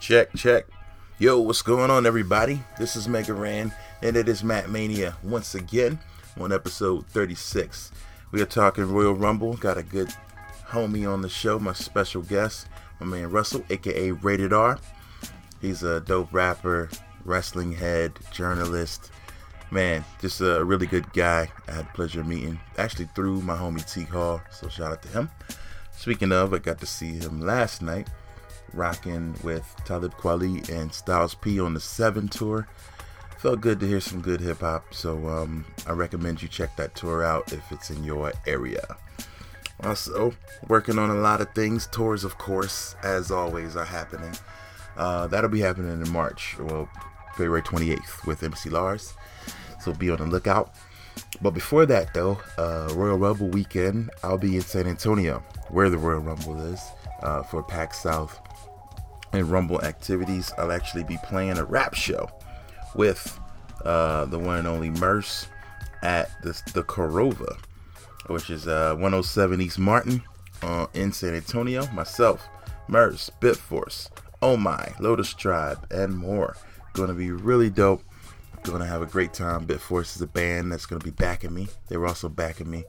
Check, check. Yo, what's going on, everybody? This is Mega Ran, and it is Mat Mania once again on episode 36. We are talking Royal Rumble. Got a good homie on the show, my special guest, my man Russell, aka Rated R. He's a dope rapper, wrestling head, journalist. Man, just a really good guy. I had the pleasure of meeting actually through my homie T Hall, so shout out to him. Speaking of, I got to see him last night rocking with Talib Kweli and Styles P on the Seven tour. Felt good to hear some good hip hop, so um, I recommend you check that tour out if it's in your area. Also, working on a lot of things. Tours, of course, as always, are happening. Uh, that'll be happening in March, well, February 28th with MC Lars. So be on the lookout. But before that, though, uh, Royal Rumble weekend, I'll be in San Antonio, where the Royal Rumble is, uh, for PAX South and Rumble activities. I'll actually be playing a rap show with uh, the one and only Merce at the, the Korova, which is uh, 107 East Martin uh, in San Antonio. Myself, Merce, Bitforce, Oh My, Lotus Tribe, and more. To be really dope. To have a great time. Bitforce is a band that's to be backing me. They were also backing me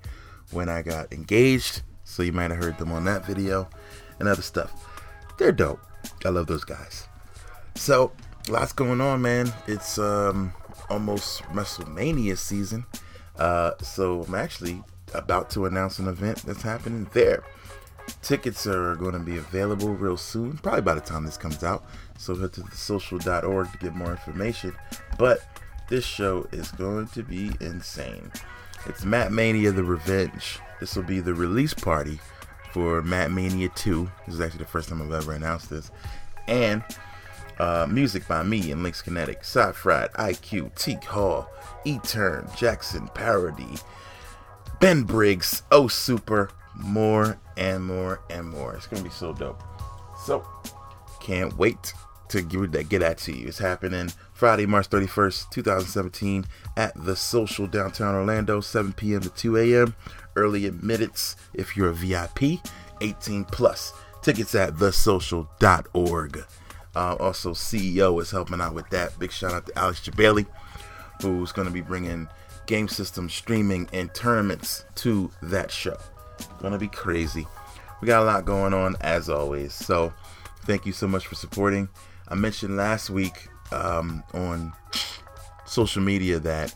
when I got engaged, so you might have heard them on that video and other stuff. They're dope. I love those guys. So, lots going on, man. It's um almost WrestleMania season. Uh, so I'm actually about to announce an event that's happening there. Tickets are going to be available real soon, probably by the time this comes out. So head to thesocial.org to get more information. But this show is going to be insane. It's Mat Mania The Revenge. This will be the release party for Mat Mania 2. This is actually the first time I've ever announced this. And uh, music by me and Links Kinetic, Side Fried, IQ, Teak Hall, E Turn, Jackson, Parody, Ben Briggs, Oh Super, more and more and more. It's gonna be so dope. So can't wait to give that get to you. It's happening Friday, March 31st, 2017 at the Social downtown Orlando, 7 p.m. to 2 a.m. Early admittance if you're a VIP, 18 plus. Tickets at thesocial.org. Uh, also, CEO is helping out with that. Big shout out to Alex Jebailey, who's going to be bringing game system streaming and tournaments to that show. Gonna be crazy. We got a lot going on as always. So, thank you so much for supporting. I mentioned last week um, on social media that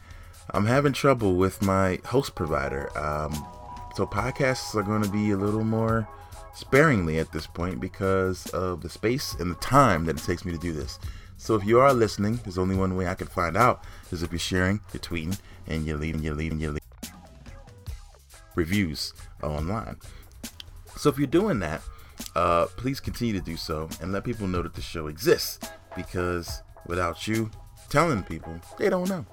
I'm having trouble with my host provider. Um, so podcasts are going to be a little more sparingly at this point because of the space and the time that it takes me to do this. So if you are listening, there's only one way I can find out is if you're sharing, you're tweeting, and you're leaving, you're leaving, you're leaving reviews online. So if you're doing that, uh, please continue to do so and let people know that the show exists because without you telling people, they don't know.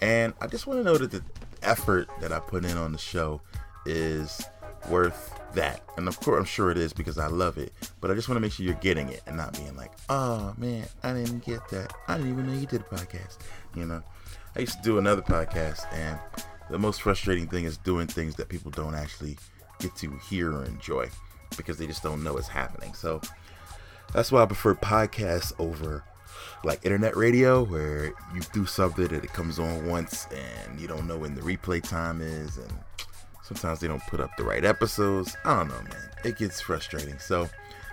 And I just want to know that the effort that I put in on the show is worth that. And of course, I'm sure it is because I love it. But I just want to make sure you're getting it and not being like, oh man, I didn't get that. I didn't even know you did a podcast. You know, I used to do another podcast, and the most frustrating thing is doing things that people don't actually get to hear or enjoy because they just don't know it's happening. So that's why I prefer podcasts over like internet radio where you do something and it comes on once and you don't know when the replay time is and sometimes they don't put up the right episodes. I don't know, man. It gets frustrating. So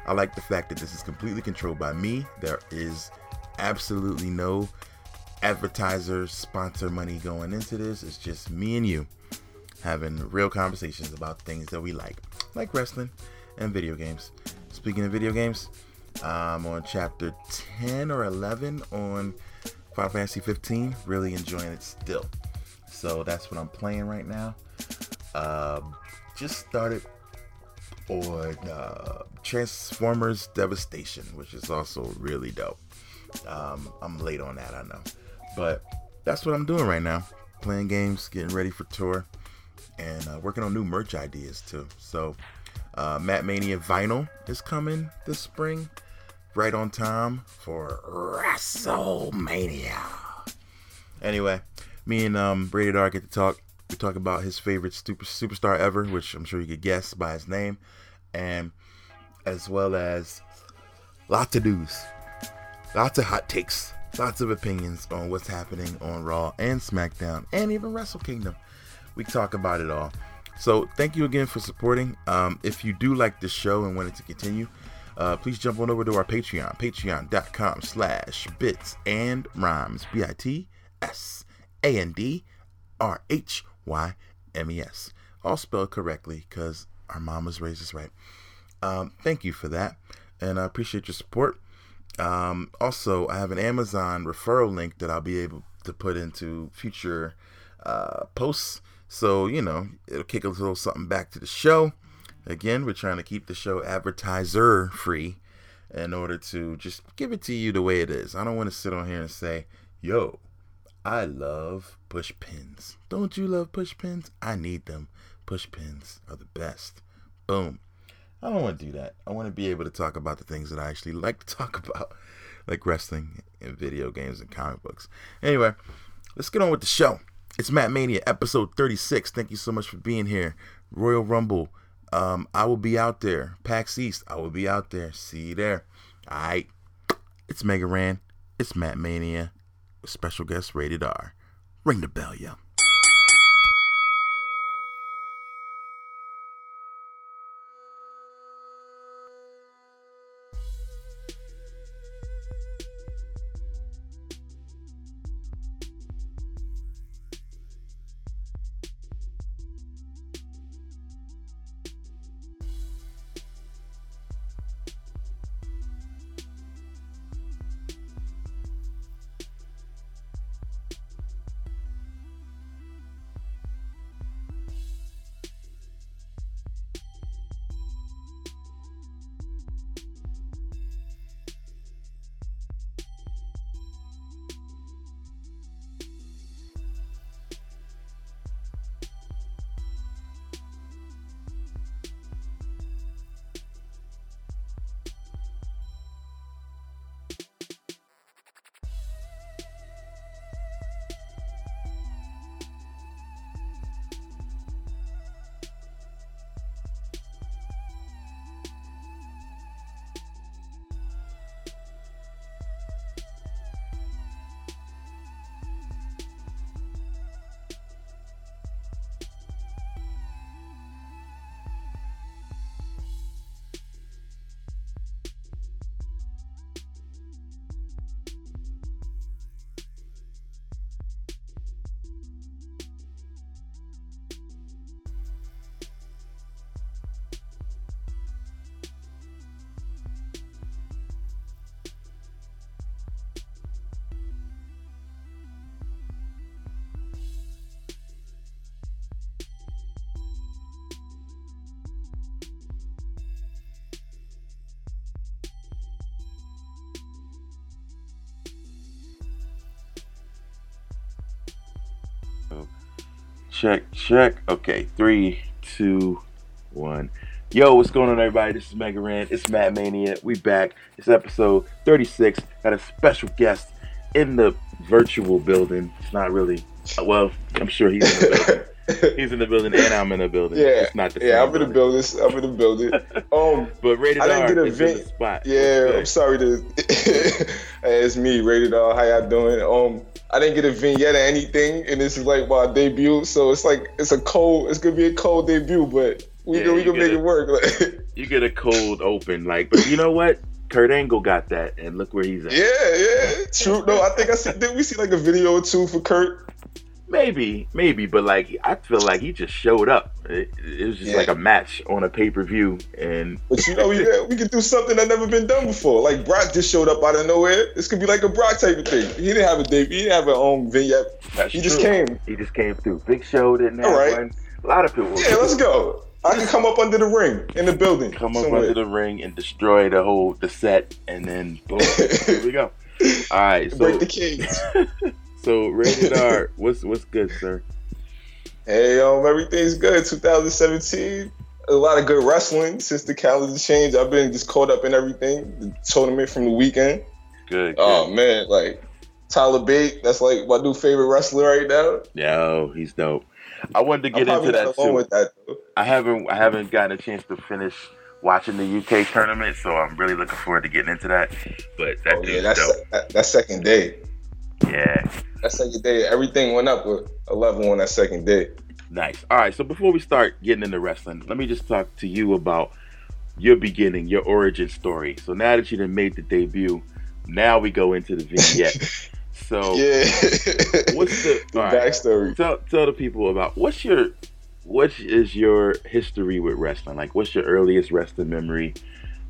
I like the fact that this is completely controlled by me. There is absolutely no advertiser sponsor money going into this. It's just me and you having real conversations about things that we like, like wrestling and video games. Speaking of video games, I'm on chapter 10 or 11 on Final Fantasy 15. Really enjoying it still. So that's what I'm playing right now. Um, just started on uh, Transformers Devastation, which is also really dope. Um, I'm late on that, I know. But that's what I'm doing right now. Playing games, getting ready for tour, and uh, working on new merch ideas too. So, uh, Mat Mania vinyl is coming this spring, right on time for WrestleMania. Anyway, me and um, Rated R get to talk. We talk about his favorite super, superstar ever, which I'm sure you could guess by his name, and as well as lots of news, lots of hot takes, lots of opinions on what's happening on Raw and SmackDown, and even Wrestle Kingdom. We talk about it all. So thank you again for supporting. Um, if you do like this show and want it to continue, uh, please jump on over to our Patreon, patreon.com slash bits and rhymes, B-I-T-S-A-N-D-R-H-Y-M-E-S. All spelled correctly because our mamas raised us right. Um, thank you for that, and I appreciate your support. Um, also, I have an Amazon referral link that I'll be able to put into future uh, posts. So, you know, it'll kick a little something back to the show. Again, we're trying to keep the show advertiser free in order to just give it to you the way it is. I don't want to sit on here and say, yo, I love push pins. Don't you love push pins? I need them. Push pins are the best. Boom. I don't want to do that. I want to be able to talk about the things that I actually like to talk about, like wrestling and video games and comic books. Anyway, let's get on with the show. It's Mat Mania, episode 36. Thank you so much for being here. Royal Rumble. Um, I will be out there. PAX East. I will be out there. See you there. All right. It's Mega Ran. It's Mat Mania. Special guest rated R. Ring the bell, yo. Check, check. Okay, three, two, one. Yo, what's going on, everybody? This is Mega Ran. It's Mat Mania. We back. It's episode 36. Got a special guest in the virtual building. It's not really. Well, I'm sure he's in the building. he's in the building, and I'm in the building. Yeah, it's not the yeah. I'm building. in the building. I'm in the building. Um, but rated I didn't R get a vent. spot. yeah, I'm sorry to. hey, it's me, Rated R. How y'all doing? Um, I didn't get a vignette or anything, and this is like my debut, so it's like it's a cold. It's gonna be a cold debut, but we Yeah, can we can make gotta- it work. You get a cold open. Like, but you know what? Kurt Angle got that, and look where he's at. Yeah, yeah, true. No, I think I see. Did we see like a video or two for Kurt? Maybe, maybe, but like I feel like he just showed up. It, it was just Yeah. like a match on a pay per view, and But you know, we we could do something that never been done before. Like Brock just showed up out of nowhere. This could be like a Brock type of thing. He didn't have a debut. He didn't have a own vignette. that's He just came. He just came through. Big Show didn't have All right. one. A lot of people Yeah, let's go. I can come up under the ring in the building. come up somewhere. under the ring and destroy the whole the set, and then boom, here we go. All right, so break the cage. so rated R. What's what's good, sir? Hey, um, everything's good. 2017. A lot of good wrestling since the calendar changed. I've been just caught up in everything. The tournament from the weekend. Good. good. Oh man, like Tyler Bate. That's like my new favorite wrestler right now. Yo, he's dope. I wanted to I'm get into that too. that. I haven't I haven't gotten a chance to finish watching the UK tournament, so I'm really looking forward to getting into that. But that Oh yeah, that's dope. that, that second day. Yeah, That second day, everything went up with a level on that second day. nice. All right, so before we start getting into wrestling, let me just talk to you about your beginning, your origin story. So now that you done made the debut, now we go into the vignette. So Yeah. what's the, the right, backstory? tell tell the people about what's your what is your history with wrestling? Like, what's your earliest wrestling memory?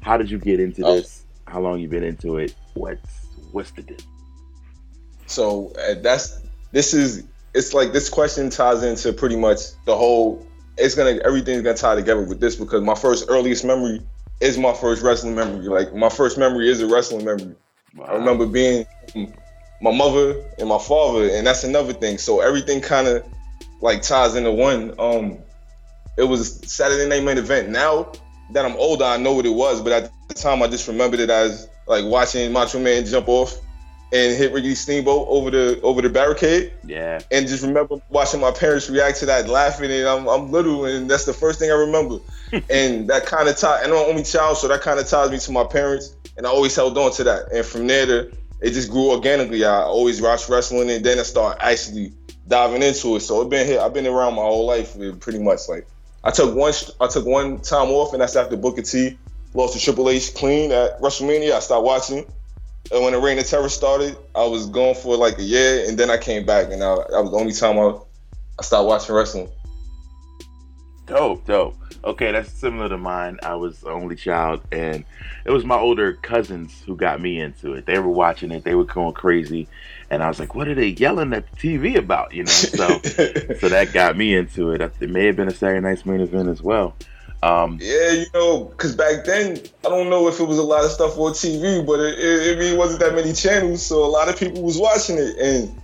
How did you get into Oh. this? How long you been into it? What's what's the deal? So uh, that's this is it's like this question ties into pretty much the whole. It's gonna everything's gonna tie together with this because my first earliest memory is my first wrestling memory. Like my first memory is a wrestling memory. I remember being my mother and my father, and that's another thing. So everything kind of like ties into one. Um, it was Saturday Night Main Event. Now that I'm older, I know what it was, but at the time, I just remembered it as like watching Macho Man jump off and hit Ricky Steamboat over the over the barricade, Yeah, and just remember watching my parents react to that, laughing, and I'm, I'm little, and that's the first thing I remember. and that kind of tie, and I'm only child, so that kind of ties me to my parents, and I always held on to that. And from there, to, it just grew organically. I always watched wrestling, and then I started actually diving into it. So I've been here, I've been around my whole life, eh, pretty much. Like I took one, I took one time off, and that's after Booker T lost to Triple H clean at WrestleMania. I stopped watching. And when the Reign of Terror started, I was gone for like a year, and then I came back, and I, that was the only time I, I started watching wrestling. dope, dope. Okay, that's similar to mine. I was the only child, and it was my older cousins who got me into it. They were watching it. They were going crazy, and I was like, "What are they yelling at the TV about?" You know, so so that got me into it. It may have been a Saturday Night's main event as well. Um, Yeah, you know, because back then, I don't know if it was a lot of stuff on TV, but it, it, it wasn't that many channels, so a lot of people was watching it. And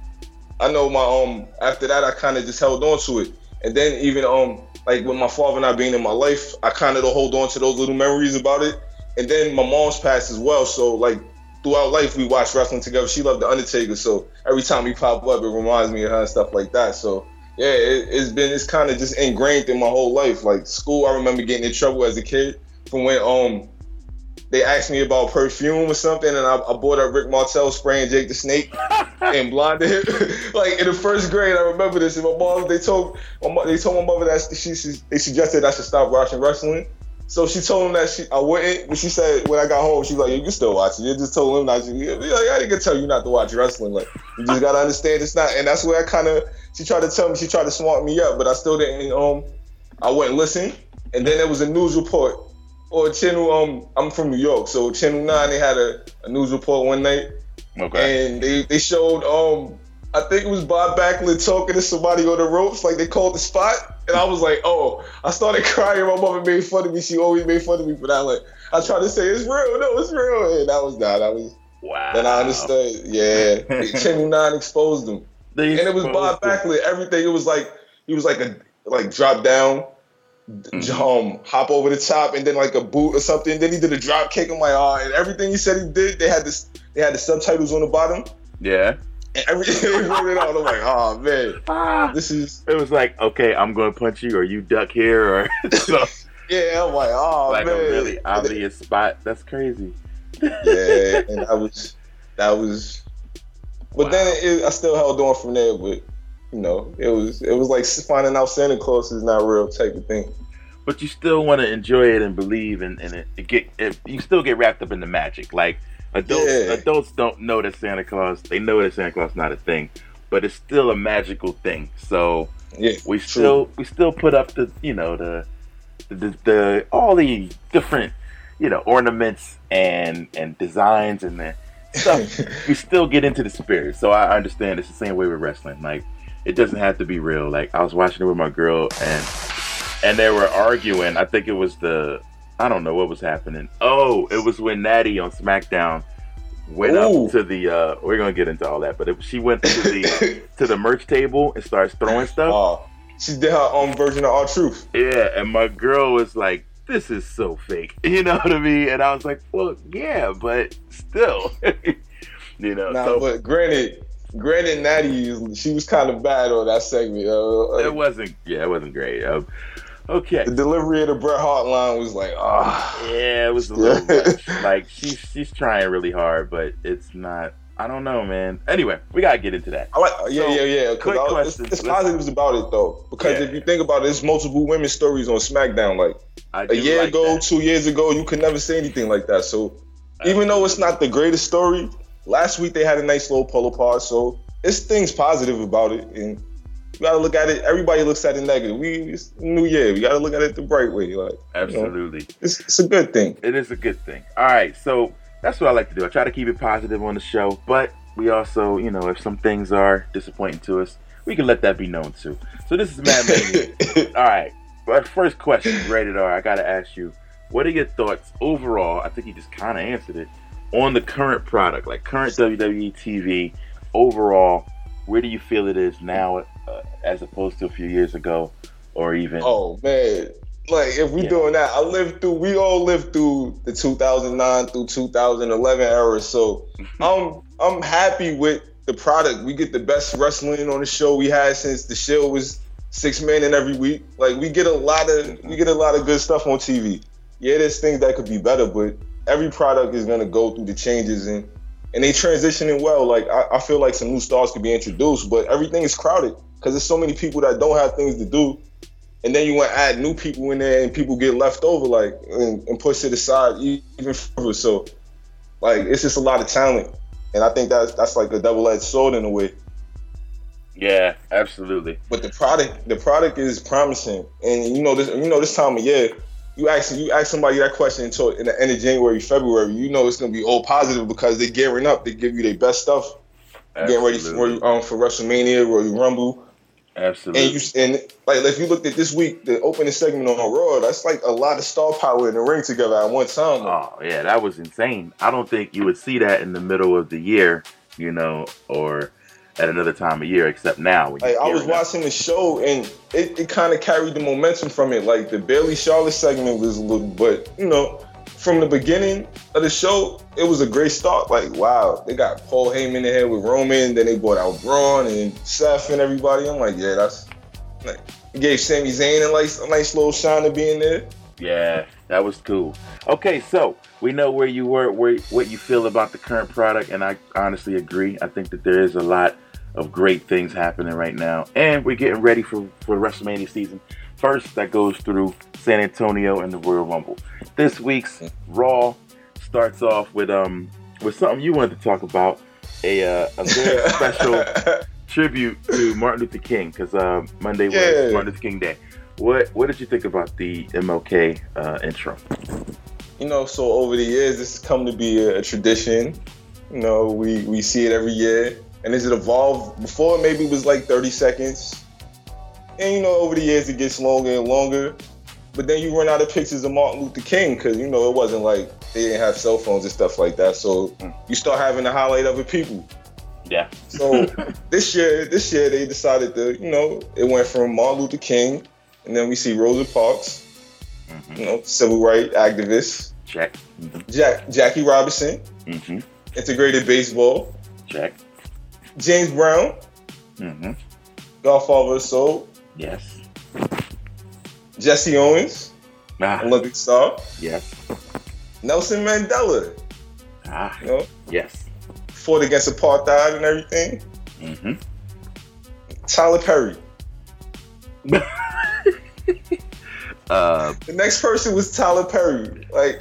I know my um after that, I kind of just held on to it. And then even um like with my father not being in my life, I kind of hold on to those little memories about it. And then my mom's passed as well, so like throughout life we watched wrestling together. She loved the Undertaker, so every time he pop up, it reminds me of her and stuff like that. So yeah, it, it's been it's kind of just ingrained in my whole life. Like school, I remember getting in trouble as a kid from when um they asked me about perfume or something, and I, I bought up Rick Martel spraying Jake the Snake and blinded him. like in the first grade, I remember this. And my mom, they told my mo- they told my mother that she, she they suggested I should stop watching wrestling. So she told him that she I wouldn't, but she said when I got home, she's like, "You can still watch it." You just told him not to. Like, I didn't get tell you not to watch wrestling. Like you just gotta understand it's not. And that's where I kind of she tried to tell me she tried to smart me up, but I still didn't. Um, I wouldn't listen. And then there was a news report or channel. Um, I'm from New York, so Channel Nine they had a, a news report one night, okay. and they they showed um I think it was Bob Backlund talking to somebody on the ropes, like they called the spot, and I was like, oh, I started crying. My mother made fun of me. She always made fun of me for that. Like I tried to say it's real, no, it's real, and that was that. I was Wow. then I understood. Yeah, Channel Nine exposed them, They and it was Bob Backlund. Everything it was like he was like a like drop down. Mhm. Um, hop over the top and then like a boot or something. Then he did a drop kick. I'm like, oh, and everything he said he did, they had this, they had the subtitles on the bottom. Yeah. And everything wrote it out. I'm like, oh man, Ah. this is It was like, okay, I'm going to punch you, or you duck here, or so, yeah. I'm like, oh like man, a really And then- obvious spot. That's crazy. yeah, and that was that was. But then it, I still held on from there. But you know, it was it was like finding out Santa Claus is not real type of thing. but you still want to enjoy it and believe in, in it. it get it, you still get wrapped up in the magic. Like adults, Yeah. adults don't know that Santa Claus. They know that Santa Claus is not a thing, but it's still a magical thing. So Yeah, we true. still we still put up the you know the the, the, the all the different you know ornaments and and designs and the stuff we still get into the spirit so i understand it's the same way with wrestling like it doesn't have to be real like i was watching it with my girl and and they were arguing i think it was the i don't know what was happening oh it was when natty on smackdown went Ooh. up to the uh we're gonna get into all that but it, she went to the to the merch table and starts throwing stuff Oh, she did her own version of all truth. yeah, and my girl was like, "This is so fake," you know what I mean? And I was like, "Well, yeah, but still, you know." Nah, so but granted, granted, Natty, she was kind of bad on that segment. Uh, it wasn't, yeah, it wasn't great. Um, okay, the delivery of the Bret Hart line was like, ah, yeah, it was a little much. Like she's she's trying really hard, but it's not. I don't know, man. Anyway, we gotta get into that. I like, yeah, So, yeah, yeah. quick. It's, it's positives about it though, because Yeah. if you think about it, there's multiple women's stories on SmackDown. Like a year like ago, that. two years ago, you could never say anything like that. So even though it's not the greatest story, last week they had a nice little pull apart. So it's things positive about it, and you gotta look at it. Everybody looks at it negative. We it's New Year, we gotta look at it the bright way. Like you know, absolutely. it's, it's a good thing. it is a good thing. All right, so that's what I like to do. I try to keep it positive on the show, but we also, you know, if some things are disappointing to us, we can let that be known too. So this is Mat Mania. All right, but first question, rated R. I gotta ask you, what are your thoughts overall? I think you just kind of answered it on the current product, like current WWE TV overall. Where do you feel it is now, uh, as opposed to a few years ago, or even? Oh man. Like if we Yeah. doing that, I lived through we all lived through the 2009 through 2011 era. So I'm I'm happy with the product. We get the best wrestling on the show we had since the show was six men in every week. Like we get a lot of we get a lot of good stuff on TV. Yeah, there's things that could be better, but every product is gonna go through the changes and and they transitioning well. Like I, I feel like some new stars could be introduced, but everything is crowded because there's so many people that don't have things to do and then you want to add new people in there and people get left over like and, and push it aside even further so like it's just a lot of talent and i think that's that's like a double-edged sword in a way Yeah, absolutely. but the product the product is promising and you know this you know this time of year you ask you ask somebody that question until in the end of january february you know it's going to be all positive because they're gearing up they give you their best stuff getting ready for Absolutely. um, for wrestlemania royal rumble Absolutely. And you and like if you looked at this week, the opening segment on Raw, that's like a lot of star power in the ring together at one time. Oh yeah, that was insane. I don't think you would see that in the middle of the year, you know, or at another time of year, except now. When Like I was up. watching the show and it, it kind of carried the momentum from it. Like the Bayley Charlotte segment was a little, but you know, from the beginning of the show, it was a great start. Like wow, they got Paul Heyman in here with Roman, then they brought out Braun and Seth and everybody. I'm like, yeah, that's like gave Sami Zayn a nice, a nice little shine to be in there. Yeah, that was cool. Okay, so we know where you were, where what you feel about the current product, and I honestly agree. I think that there is a lot of great things happening right now, and we're getting ready for for WrestleMania season. First, that goes through San Antonio and the Royal Rumble. This week's Raw starts off with um with something you wanted to talk about a uh, a very special tribute to Martin Luther King because uh, Monday was Yeah. Martin Luther King Day. What what did you think about the MLK uh, intro? you know, so over the years, this has come to be a, a tradition. You know, we we see it every year, and as it evolved, before maybe it was like 30 seconds, and you know, over the years it gets longer and longer. But then you run out of pictures of Martin Luther King because you know it wasn't like they didn't have cell phones and stuff like that. So you start having to highlight other people. Yeah, So this year, this year they decided to, you know, it went from Martin Luther King, and then we see Rosa Parks, you know, civil rights activist, check. hmm Jack, Jackie Robinson, Mm-hmm. integrated baseball, Check. James Brown, hmm Godfather of Soul, Yes. Jesse Owens, Ah, Olympic star, yes. Nelson Mandela, Ah, you know, yes. fought against apartheid and everything, Mm-hmm. Tyler Perry. Uh, the next person was Tyler Perry. Like,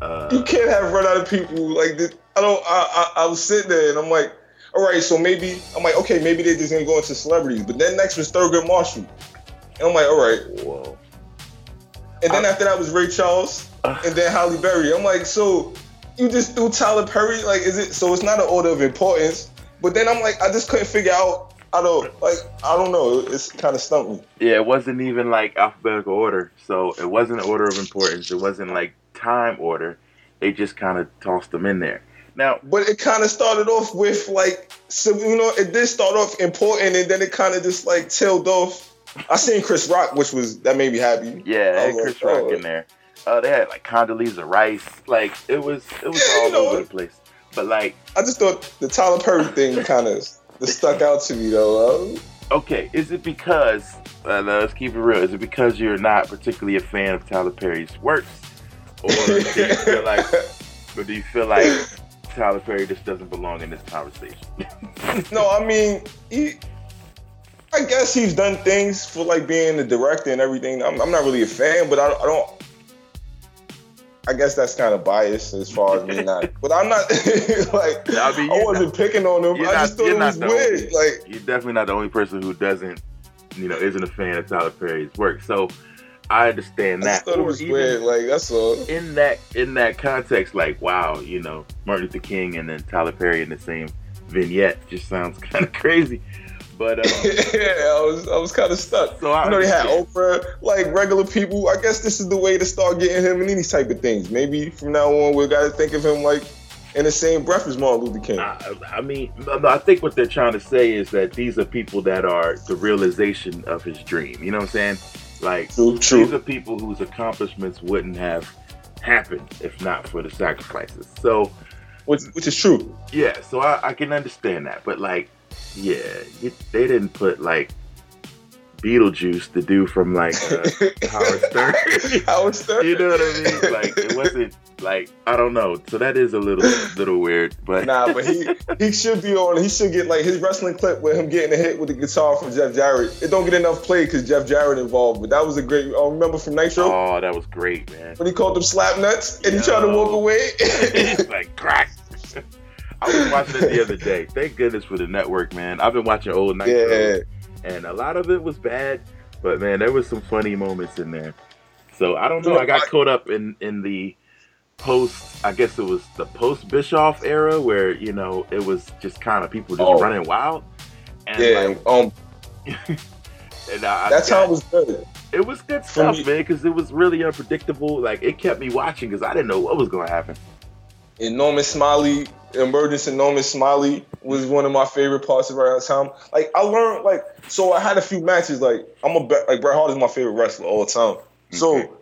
uh, you can't have run out of people like this. I don't. I, I, I was sitting there and I'm like, all right, so maybe I'm like, okay, maybe they're just gonna go into celebrities. But then next was Thurgood Marshall, and I'm like, all right, whoa. And then I, after that was Ray Charles, uh, and then Halle Berry. I'm like, so you just threw Tyler Perry? Like, is it? So it's not an order of importance. But then I'm like, I just couldn't figure out I don't like. I don't know. It's kind of stumped me. Yeah, it wasn't even like alphabetical order, so it wasn't order of importance. It wasn't like time order. They just kind of tossed them in there. Now, but it kind of started off with like, so you know, it did start off important, and then it kind of just like tailed off. I seen Chris Rock, which was that made me happy. Yeah, Chris like, Rock oh. in there. Uh, they had like Condoleezza Rice. Like it was, it was yeah, all know, over the place. But like, I just thought the Tyler Perry thing kind of stuck out to me though. Okay, is it because uh, let's keep it real? Is it because you're not particularly a fan of Tyler Perry's works, or do you feel like, or do you feel like Tyler Perry just doesn't belong in this conversation? no, I mean, he, I guess he's done things for like being the director and everything. I'm, I'm not really a fan, but I, I don't. I guess that's kind of biased as far as me not, but I'm not like I, mean, I wasn't not, picking on him. I not, just thought it was weird. Only, like you're definitely not the only person who doesn't, you know, isn't a fan of Tyler Perry's work. So I understand that. I thought it was weird. Like that's all. In that in that context, like wow, you know, Martin Luther King and then Tyler Perry in the same vignette just sounds kind of crazy. But um, yeah, I was I was kind of stuck. So I you know they had Oprah, like regular people. I guess this is the way to start getting him in these type of things. Maybe from now on we got to think of him like in the same breath as Martin Luther King. I, I mean, I think what they're trying to say is that these are people that are the realization of his dream. You know what I'm saying? Like true, true. these are people whose accomplishments wouldn't have happened if not for the sacrifices. So, which, which is true. Yeah, so I, I can understand that, but like yeah, they didn't put like Beetlejuice to do from like uh, Howard Stern. Howard Stern. you know what I mean? Like it wasn't like I don't know. So that is a little little weird, but nah. But he he should be on. He should get like his wrestling clip with him getting a hit with the guitar from Jeff Jarrett. It don't get enough play because Jeff Jarrett involved, but that was a great. I remember from Nitro. Oh, that was great, man. When he called them slap nuts and Yo. he tried to walk away. like crack. I was watching it the other day. Thank goodness for the network, man. I've been watching old night yeah. And a lot of it was bad, but man, there was some funny moments in there. So I don't know. I got caught up in in the post. I guess it was the post Bischoff era where you know it was just kind of people just oh. running wild. And yeah. Like, um. and I, that's got, how it was good. It was good stuff, man, because it was really unpredictable. Like it kept me watching because I didn't know what was going to happen. And Norman Smiley Emergence and Norman Smiley was one of my favorite parts of around time. Like I learned like so I had a few matches like I'm a like Bret Hart is my favorite wrestler all the time. So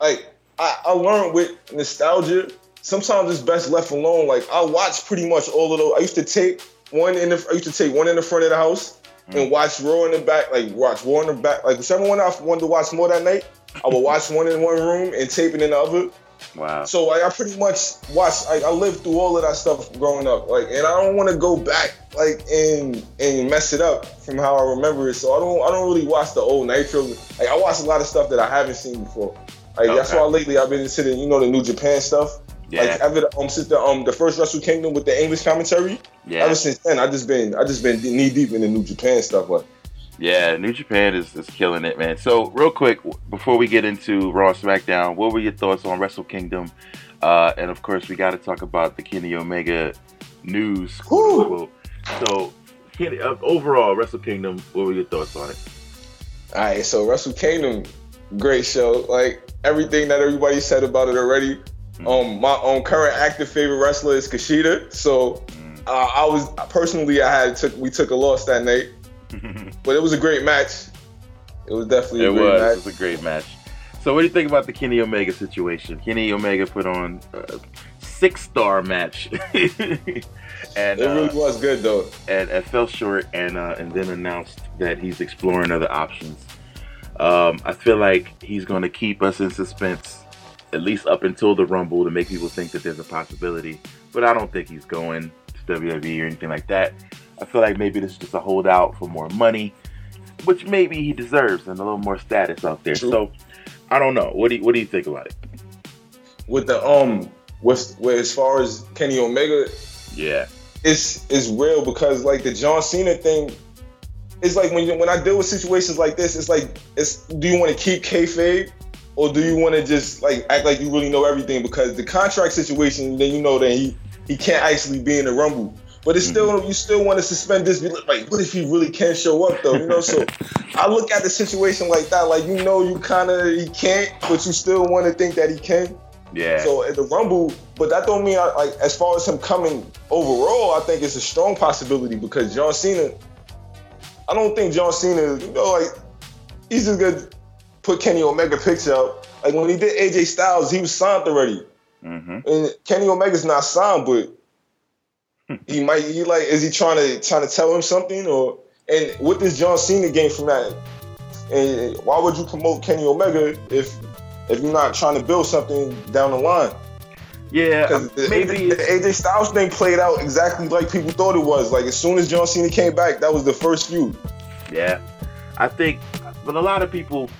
like I, I learned with nostalgia. Sometimes it's best left alone. Like I watch pretty much all of those. I used to take one in the I used to take one in the front of the house mm. and watch Raw in the back. Like watch Raw in the back. Like whichever one I wanted to watch more that night, I would watch one in one room and tape it in the other. Wow. So like, I pretty much watched. Like, I lived through all of that stuff growing up. Like, and I don't want to go back like and and mess it up from how I remember it. So I don't. I don't really watch the old Nitro. Like, I watch a lot of stuff that I haven't seen before. Like okay. that's why lately I've been into the you know the New Japan stuff. Yeah. Like ever um since the um the first Wrestle Kingdom with the English commentary. Yeah. Ever since then, I just been I just been knee deep in the New Japan stuff. Like yeah, New Japan is, is killing it, man. So, real quick, before we get into Raw SmackDown, what were your thoughts on Wrestle Kingdom? Uh, and of course, we got to talk about the Kenny Omega news. So, Kenny, uh, overall, Wrestle Kingdom, what were your thoughts on it? All right, so Wrestle Kingdom, great show. Like everything that everybody said about it already. Mm-hmm. Um, my own current active favorite wrestler is Kushida. So, mm-hmm. uh, I was personally, I had took we took a loss that night. But it was a great match. It was definitely it a great was. match. It was a great match. So what do you think about the Kenny Omega situation? Kenny Omega put on a six star match. and it really uh, was good though. And it fell short and uh, and then announced that he's exploring other options. Um, I feel like he's going to keep us in suspense at least up until the Rumble to make people think that there's a possibility. But I don't think he's going to WWE or anything like that. I feel like maybe this is just a holdout for more money, which maybe he deserves and a little more status out there. True. So I don't know. What do you, what do you think about it? With the um, with, with as far as Kenny Omega, yeah, it's it's real because like the John Cena thing. It's like when you, when I deal with situations like this, it's like it's do you want to keep kayfabe or do you want to just like act like you really know everything? Because the contract situation, then you know that he he can't actually be in the Rumble. But it's still mm-hmm. you still want to suspend this. Like, what if he really can't show up though? You know, so I look at the situation like that. Like you know, you kind of he can't, but you still want to think that he can. Yeah. So at the Rumble, but that don't mean I, like as far as him coming overall, I think it's a strong possibility because John Cena. I don't think John Cena, you know, like he's just gonna put Kenny Omega picture up. Like when he did AJ Styles, he was signed already. Mm-hmm. And Kenny Omega's not signed, but he might he like is he trying to trying to tell him something or and what does John Cena gain from that? And why would you promote Kenny Omega if if you're not trying to build something down the line? Yeah, maybe the, the AJ Styles thing played out exactly like people thought it was. Like as soon as John Cena came back, that was the first feud. Yeah, I think, but a lot of people,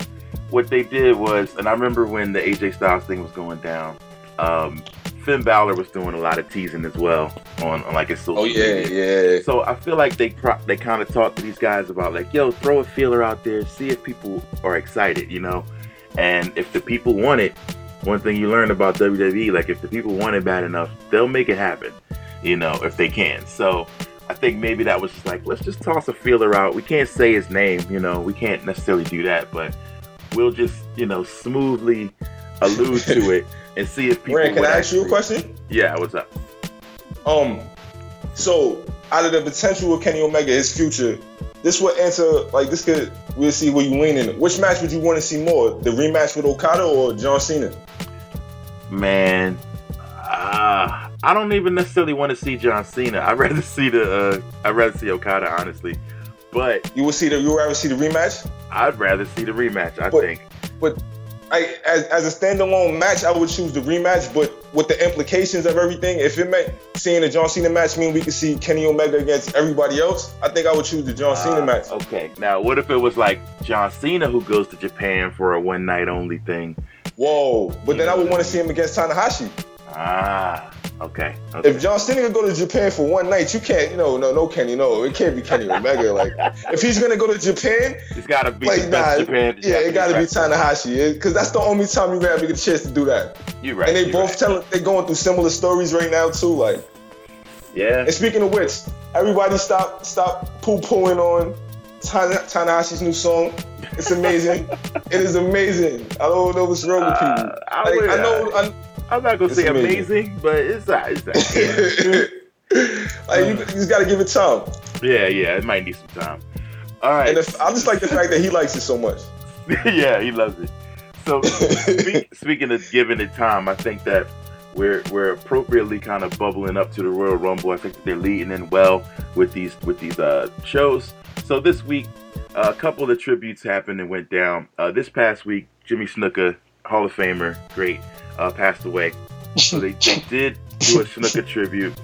what they did was, and I remember when the AJ Styles thing was going down. Um, Finn Balor was doing a lot of teasing as well on, on like his oh, social Oh yeah, media. yeah. So I feel like they pro- they kind of talked to these guys about like, yo, throw a feeler out there, see if people are excited, you know. And if the people want it, one thing you learn about WWE, like if the people want it bad enough, they'll make it happen, you know, if they can. So I think maybe that was just like, let's just toss a feeler out. We can't say his name, you know, we can't necessarily do that, but we'll just, you know, smoothly allude to it and see if people. Rand, can I ask you a question? Yeah, what's up? Um, so out of the potential of Kenny Omega, his future, this would answer like this could we'll see where you lean in. Which match would you want to see more? The rematch with Okada or John Cena? Man, uh, I don't even necessarily want to see John Cena. I'd rather see the uh, I'd rather see Okada honestly. But you would see the you would rather see the rematch? I'd rather see the rematch, I but, think. But I, as, as a standalone match, I would choose the rematch. But with the implications of everything, if it meant seeing a John Cena match mean we could see Kenny Omega against everybody else, I think I would choose the John Cena uh, match. Okay. Now, what if it was like John Cena who goes to Japan for a one night only thing? Whoa! But then I would want to see him against Tanahashi. Ah. Okay, okay. If John Cena could go to Japan for one night, you can't, you know, no, no, Kenny, no, it can't be Kenny Omega. Like, if he's gonna go to Japan, it's gotta be like, nah, Japan. Yeah, it gotta be Tanahashi, because that's the only time you're gonna have a chance to do that. You're right. And they both right. telling, they're going through similar stories right now too. Like, yeah. And speaking of which, everybody stop, stop poo pooing on Tanahashi's new song. It's amazing. it is amazing. I don't know what's wrong with uh, people. Uh, I, like, I know. I, I'm not gonna it's say amazing. amazing, but it's not. It's not. like you, you just gotta give it time. Yeah, yeah, it might need some time. All right. And I just like the fact that he likes it so much. yeah, he loves it. So speak, speaking of giving it time, I think that we're we're appropriately kind of bubbling up to the Royal Rumble. I think that they're leading in well with these with these uh, shows. So this week, uh, a couple of the tributes happened and went down. Uh, this past week, Jimmy Snuka, Hall of Famer, great uh, passed away. So they, they did do a Snuka tribute.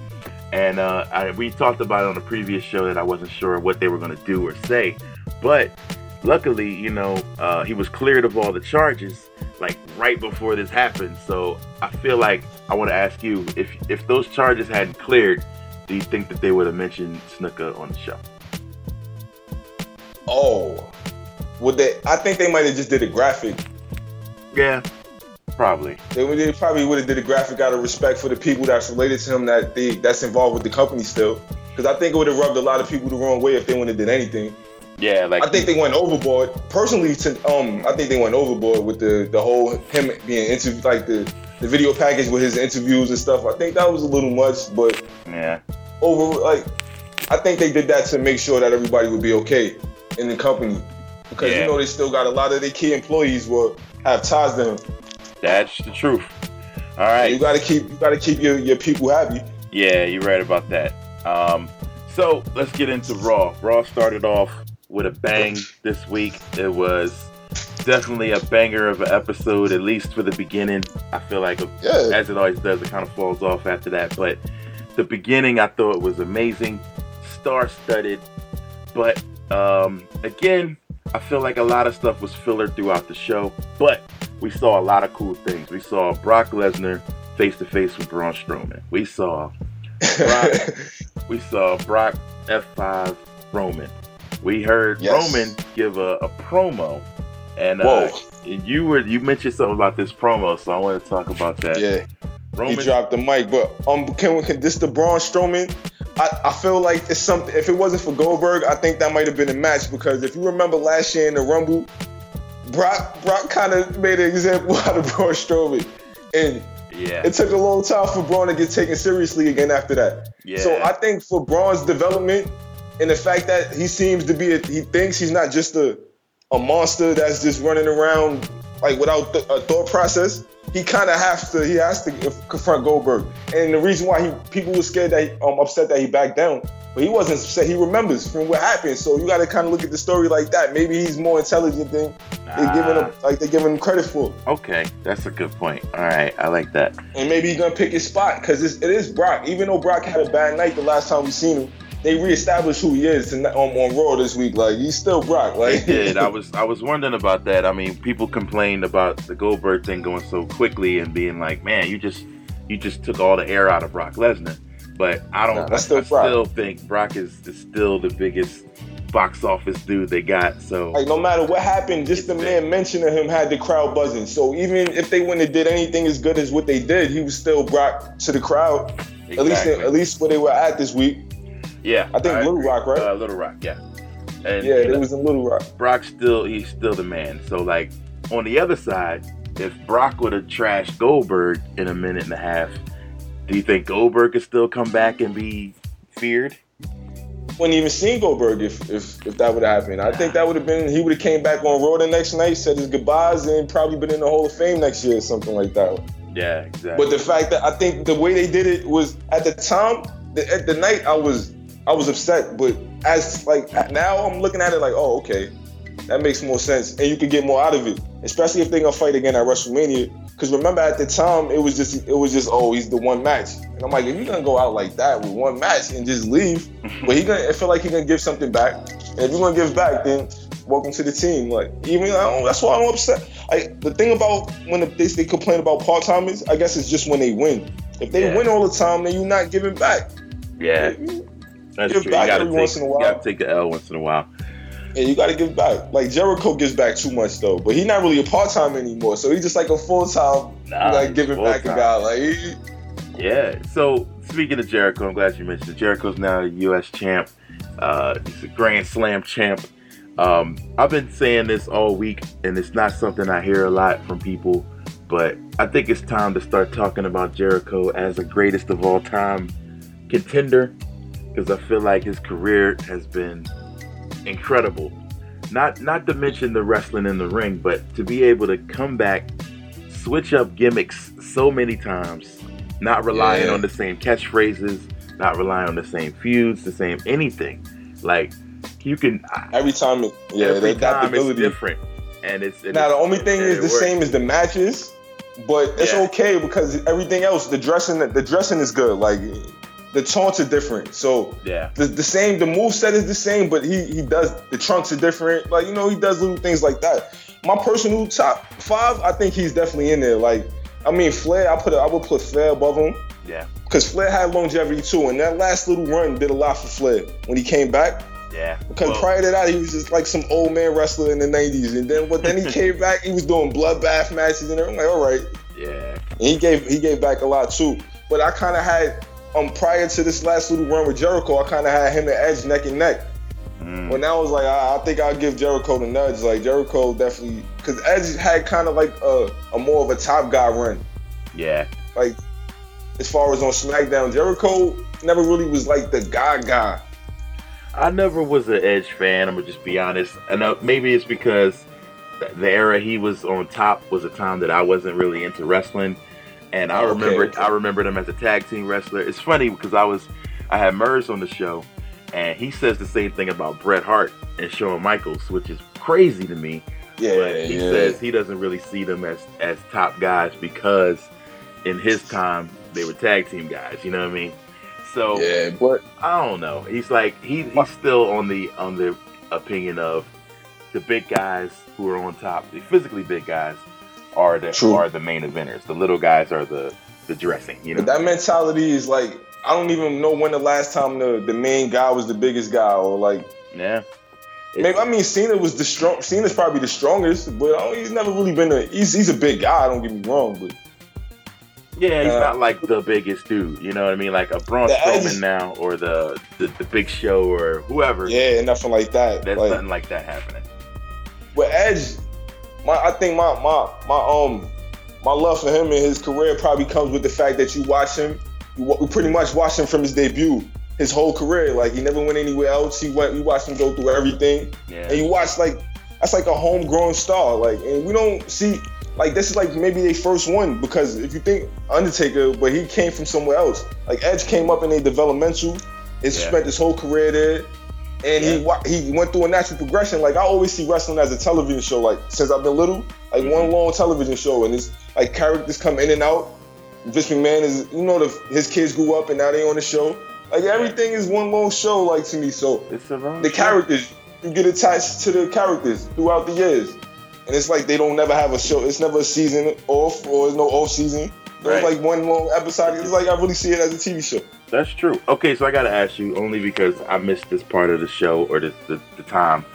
And uh, I, we talked about it on a previous show that I wasn't sure what they were going to do or say. But luckily, you know, uh, he was cleared of all the charges like right before this happened. So I feel like I want to ask you if if those charges hadn't cleared, do you think that they would have mentioned Snuka on the show? Oh, would they? I think they might have just did a graphic. Yeah, Probably. They, they probably would have did a graphic out of respect for the people that's related to him that they that's involved with the company still. Because I think it would have rubbed a lot of people the wrong way if they wouldn't have did anything. Yeah, like I think they went overboard. Personally, to um, I think they went overboard with the the whole him being interviewed, like the the video package with his interviews and stuff. I think that was a little much, but yeah, over like I think they did that to make sure that everybody would be okay in the company because yeah. you know they still got a lot of their key employees will have ties to him. That's the truth. All right. You gotta keep you gotta keep your, your people happy. Yeah, you're right about that. Um, so let's get into Raw. Raw started off with a bang this week. It was definitely a banger of an episode, at least for the beginning. I feel like, yeah. as it always does, it kind of falls off after that. But the beginning, I thought was amazing, star-studded. But um, again, I feel like a lot of stuff was filler throughout the show. But we saw a lot of cool things. We saw Brock Lesnar face to face with Braun Strowman. We saw Brock, we saw Brock F5 Roman. We heard yes. Roman give a, a promo, and uh, you were you mentioned something about this promo, so I want to talk about that. Yeah, Roman he dropped the mic, but um, can we can this the Braun Strowman? I, I feel like it's something. If it wasn't for Goldberg, I think that might have been a match because if you remember last year in the Rumble, Brock Brock kind of made an example out of Braun Strowman, and yeah. it took a long time for Braun to get taken seriously again after that. Yeah. So I think for Braun's development, and the fact that he seems to be, a, he thinks he's not just a, a monster that's just running around like without th- a thought process. He kind of has to, he has to confront Goldberg. And the reason why he people were scared that, he, um, upset that he backed down, but he wasn't upset. He remembers from what happened. So you got to kind of look at the story like that. Maybe he's more intelligent than they're giving him, like they're giving him credit for. Okay, that's a good point. All right, I like that. And maybe he's gonna pick his spot because it is Brock. Even though Brock had a bad night the last time we seen him, they reestablished who he is on, on Raw this week. Like he's still Brock. Like they did. I was I was wondering about that. I mean, people complained about the Goldberg thing going so quickly and being like, man, you just you just took all the air out of Brock Lesnar. But I don't. No, I, still, I still think Brock is, is still the biggest box office dude they got. So like no matter what happened, just the man mentioning him had the crowd buzzing. So even if they wouldn't have did anything as good as what they did, he was still Brock to the crowd. Exactly. At least at least where they were at this week. Yeah, I think I Little Rock, right? Uh, Little Rock, yeah. And, yeah, it was in Little Rock. Brock still he's still the man. So like on the other side, if Brock would have trashed Goldberg in a minute and a half, do you think Goldberg could still come back and be feared? Wouldn't even seen Goldberg if if, if that would have happened. I think that would have been he would have came back on Raw the next night, said his goodbyes, and probably been in the Hall of Fame next year or something like that. Yeah, exactly. But the fact that I think the way they did it was at the time, the, at the night I was I was upset, but as like now I'm looking at it like, oh, okay, that makes more sense, and you can get more out of it, especially if they're gonna fight again at WrestleMania. Because remember, at the time, it was just it was just oh, he's the one match, and I'm like, if you're gonna go out like that with one match and just leave, but he gonna I feel like he gonna give something back, and if you're gonna give back, then welcome to the team. Like even that's why I'm upset. I, the thing about when they, they complain about part timers, I guess it's just when they win. If they yeah. win all the time, then you're not giving back. Yeah. That's give true. Back you gotta every take, once in a while. You gotta take the L once in a while. And you gotta give back. Like Jericho gives back too much though, but he's not really a part time anymore. So he's just like a full time, nah, like giving back a guy. Like he, yeah. So speaking of Jericho, I'm glad you mentioned it. Jericho's now a U.S. champ. Uh, he's a Grand Slam champ. Um, I've been saying this all week, and it's not something I hear a lot from people, but I think it's time to start talking about Jericho as the greatest of all time contender because I feel like his career has been incredible. Not not to mention the wrestling in the ring, but to be able to come back, switch up gimmicks so many times, not relying yeah. on the same catchphrases, not relying on the same feuds, the same anything. Like you can every time, yeah, every time it's different, and it's now the only thing is the works. same as the matches, but it's yeah. okay because everything else, the dressing, the dressing is good. Like the taunts are different. So yeah, the, the same. The move set is the same, but he he does the trunks are different. Like you know, he does little things like that. My personal top five, I think he's definitely in there. Like I mean, Flair, I put I would put Flair above him. Yeah, because Flair had longevity too, and that last little run did a lot for Flair when he came back. Yeah. Because well, prior to that, he was just like some old man wrestler in the '90s, and then but then he came back, he was doing bloodbath matches, and I'm like, all right. Yeah. And he gave he gave back a lot too. But I kind of had um prior to this last little run with Jericho, I kind of had him and Edge neck and neck. Mm. When I was like, I, I, think I'll give Jericho the nudge. Like Jericho definitely, because Edge had kind of like a, a more of a top guy run. Yeah. Like as far as on SmackDown, Jericho never really was like the guy guy. I never was an Edge fan. I'm gonna just be honest. Know maybe it's because the era he was on top was a time that I wasn't really into wrestling and I oh, remember okay. I remembered him as a tag team wrestler. It's funny because I was I had Mers on the show, and he says the same thing about Bret Hart and Shawn Michaels, which is crazy to me. Yeah, but he yeah. says he doesn't really see them as as top guys because in his time they were tag team guys. You know what I mean? So yeah, but I don't know. He's like he he's still on the on the opinion of the big guys who are on top, the physically big guys are the True. are the main eventers. The little guys are the the dressing. You know, but that mentality is like I don't even know when the last time the the main guy was the biggest guy or like yeah. Maybe, I mean, Cena was the strong. Cena's probably the strongest, but he's never really been a. He's he's a big guy. Don't get me wrong, but yeah, he's uh, not like the biggest dude. You know what I mean? Like a Braun Strowman now, or the, the, the Big Show, or whoever. Yeah, nothing like that. There's like, nothing like that happening. But Edge, my I think my my my um my love for him and his career probably comes with the fact that you watch him. You pretty much watch him from his debut his whole career. Like he never went anywhere else. He went. We watched him go through everything, yeah. and you watch like that's like a homegrown star. Like, and we don't see like this is like maybe their first one because if you think Undertaker, but he came from somewhere else. Like Edge came up in a developmental. He yeah. spent his whole career there. And yeah. he he went through a natural progression. Like I always see wrestling as a television show. Like since I've been little, like mm-hmm. one long television show, and it's like characters come in and out. Vince McMahon is, you know, the, his kids grew up and now they on the show. Like everything is one long show, like to me. So the characters, you get attached to the characters throughout the years, and it's like they don't never have a show. It's never a season off, or there's no off season. There's right. like one long episode. It's like I really see it as a TV show. That's true. Okay, so I gotta ask you only because I missed this part of the show or the, the, the time.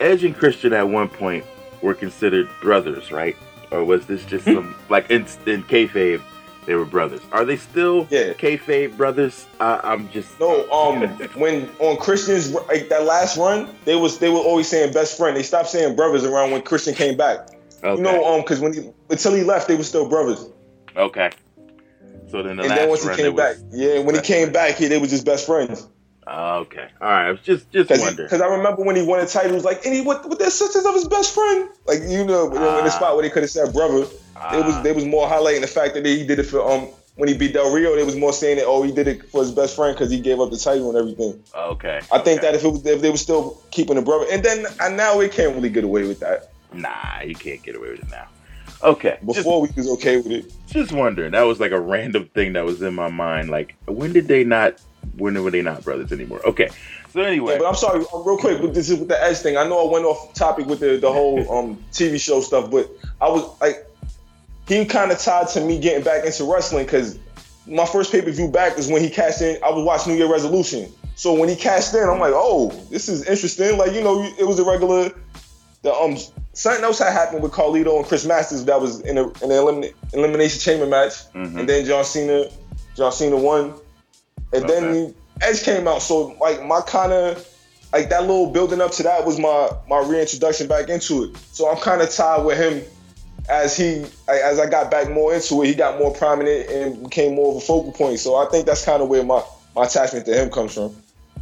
Edge and Christian at one point were considered brothers, right? Or was this just some like in, in kayfabe? They were brothers. Are they still yeah. kayfabe brothers? Uh, I'm just no. Um, when on Christian's like that last run, they was they were always saying best friend. They stopped saying brothers around when Christian came back. Okay. You know, um, because when he until he left, they were still brothers. Okay. So then, the and then once he came back, yeah, when he came back, he they were just best friends. Okay, all right. I was just just wondering because I remember when he won a title, he was like, "Any what? with, They're sisters of his best friend." Like you know, uh, in the spot where they could have said brother. Uh, it was they was more highlighting the fact that he did it for um when he beat Del Rio. They was more saying that oh he did it for his best friend because he gave up the title and everything. Okay. I think that if it was, if they were still keeping the brother, and then and now we can't really get away with that. Nah, you can't get away with it now. Okay. Before just, we was okay with it. Just wondering. That was like a random thing that was in my mind. Like, when did they not? When were they not brothers anymore? Okay. So anyway, yeah, but I'm sorry, um, real quick. But this is with the Edge thing. I know I went off topic with the the whole um TV show stuff, but I was like, he kind of tied to me getting back into wrestling because my first pay per view back is when he cashed in. I was watching New Year Resolution. So when he cashed in, I'm like, oh, this is interesting. Like, you know, it was a regular. The um something else had happened with Carlito and Chris Masters that was in, a, in an elimination chamber match, mm-hmm. and then John Cena, John Cena won, and okay. then Edge came out. So like my kind of like that little building up to that was my my reintroduction back into it. So I'm kind of tied with him as he as I got back more into it, he got more prominent and became more of a focal point. So I think that's kind of where my my attachment to him comes from.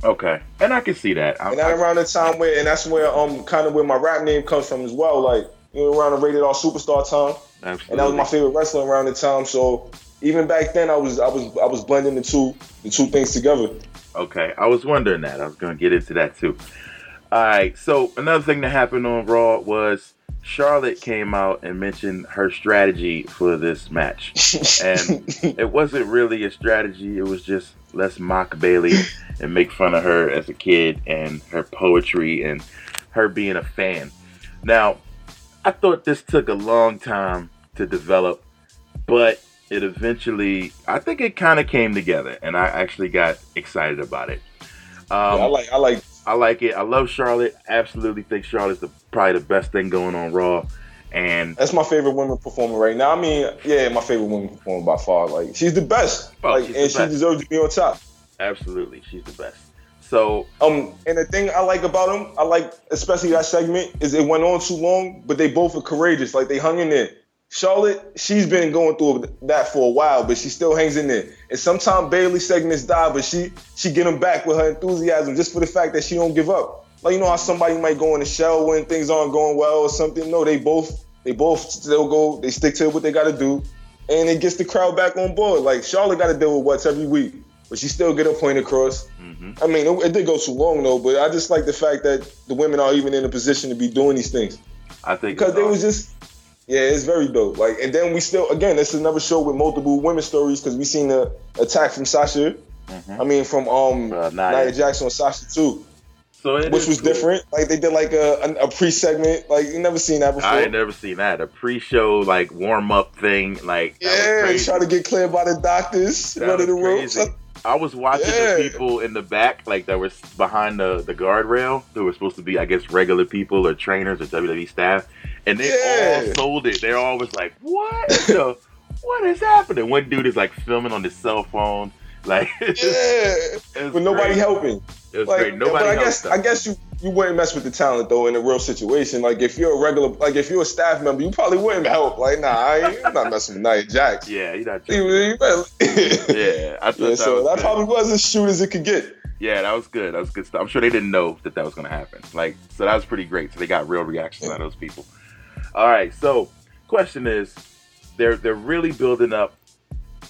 Okay, and I can see that. I, and that I, around the time where, and that's where um kind of where my rap name comes from as well. Like you know, around the rated R superstar time, Absolutely. and that was my favorite wrestler around the time. So even back then, I was I was I was blending the two the two things together. Okay, I was wondering that. I was gonna get into that too. All right, so another thing that happened on Raw was Charlotte came out and mentioned her strategy for this match. and it wasn't really a strategy, it was just let's mock Bayley and make fun of her as a kid and her poetry and her being a fan. Now, I thought this took a long time to develop, but it eventually, I think it kind of came together, and I actually got excited about it. Um, yeah, I like, I like I like it. I love Charlotte. Absolutely think Charlotte's the, probably the best thing going on Raw. And that's my favorite woman performer right now. I mean, yeah, my favorite woman performer by far. Like she's the best. Oh, like, and she deserves to be on top. Absolutely, she's the best. So, um, and the thing I like about them, I like especially that segment, is it went on too long, but they both are courageous. Like they hung in there. Charlotte, she's been going through that for a while, but she still hangs in there. And sometimes Bayley segments die, but she she get them back with her enthusiasm just for the fact that she don't give up. Like you know how somebody might go in the shell when things aren't going well or something. No, they both they both still go. They stick to what they got to do, and it gets the crowd back on board. Like Charlotte got to deal with what's every week, but she still get a point across. Mm-hmm. I mean, it, it did go too long though, but I just like the fact that the women are even in a position to be doing these things. I think because they was just yeah, it's very dope. Like, and then we still, again, this is another show with multiple women stories because we seen the attack from Sasha. Mm-hmm. I mean, from um uh, Nia. Nia Jax and Sasha too. So which was cool. different. Like they did like a, a, pre segment. Like you never seen that before. I never seen that. A pre show like warm up thing. Like yeah, trying to get cleared by the doctors. That running the ropes. I was watching yeah. the people in the back, like that were behind the the guardrail, who were supposed to be, I guess, regular people or trainers or WWE staff, and they yeah. all sold it. They're always like, "What? the, what is happening?" One dude is like filming on his cell phone, like yeah, with nobody helping. It was like, great. Nobody. But I guess. I guess you you wouldn't mess with the talent though in a real situation. Like if you're a regular, like if you're a staff member, you probably wouldn't help. Like nah, I, I'm not messing with Nia Jax. Yeah, you're not. You, you yeah, I thought yeah, that so that probably was as shoot as it could get. Yeah, that was good. That was good stuff. I'm sure they didn't know that that was going to happen. Like, so that was pretty great. So they got real reactions out of those people. All right. So, question is, they're they're really building up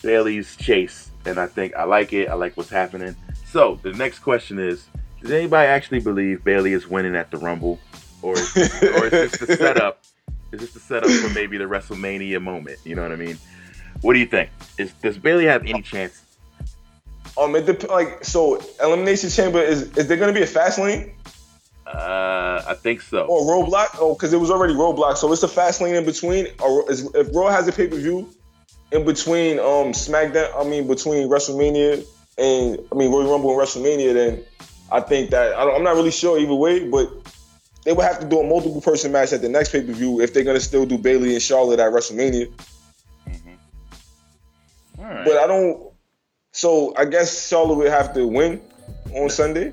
Bayley's chase, and I think I like it. I like what's happening. So the next question is, does anybody actually believe Bayley is winning at the Rumble, or is, or is this the setup? Is this the setup for maybe the WrestleMania moment? You know what I mean? What do you think? Is does Bayley have any chance? Um, it dep- like so. Elimination Chamber is is there going to be a fast lane? Uh, I think so. Or roadblock? Oh, because it was already roadblock. So it's a fast lane in between. Or is, if Raw has a pay per view in between um SmackDown, I mean between WrestleMania and I mean Royal Rumble and WrestleMania, then I think that I am not really sure either way, but they would have to do a multiple person match at the next pay per view if they're gonna still do Bayley and Charlotte at WrestleMania. Mm-hmm. But I don't. So I guess Charlotte would have to win on Sunday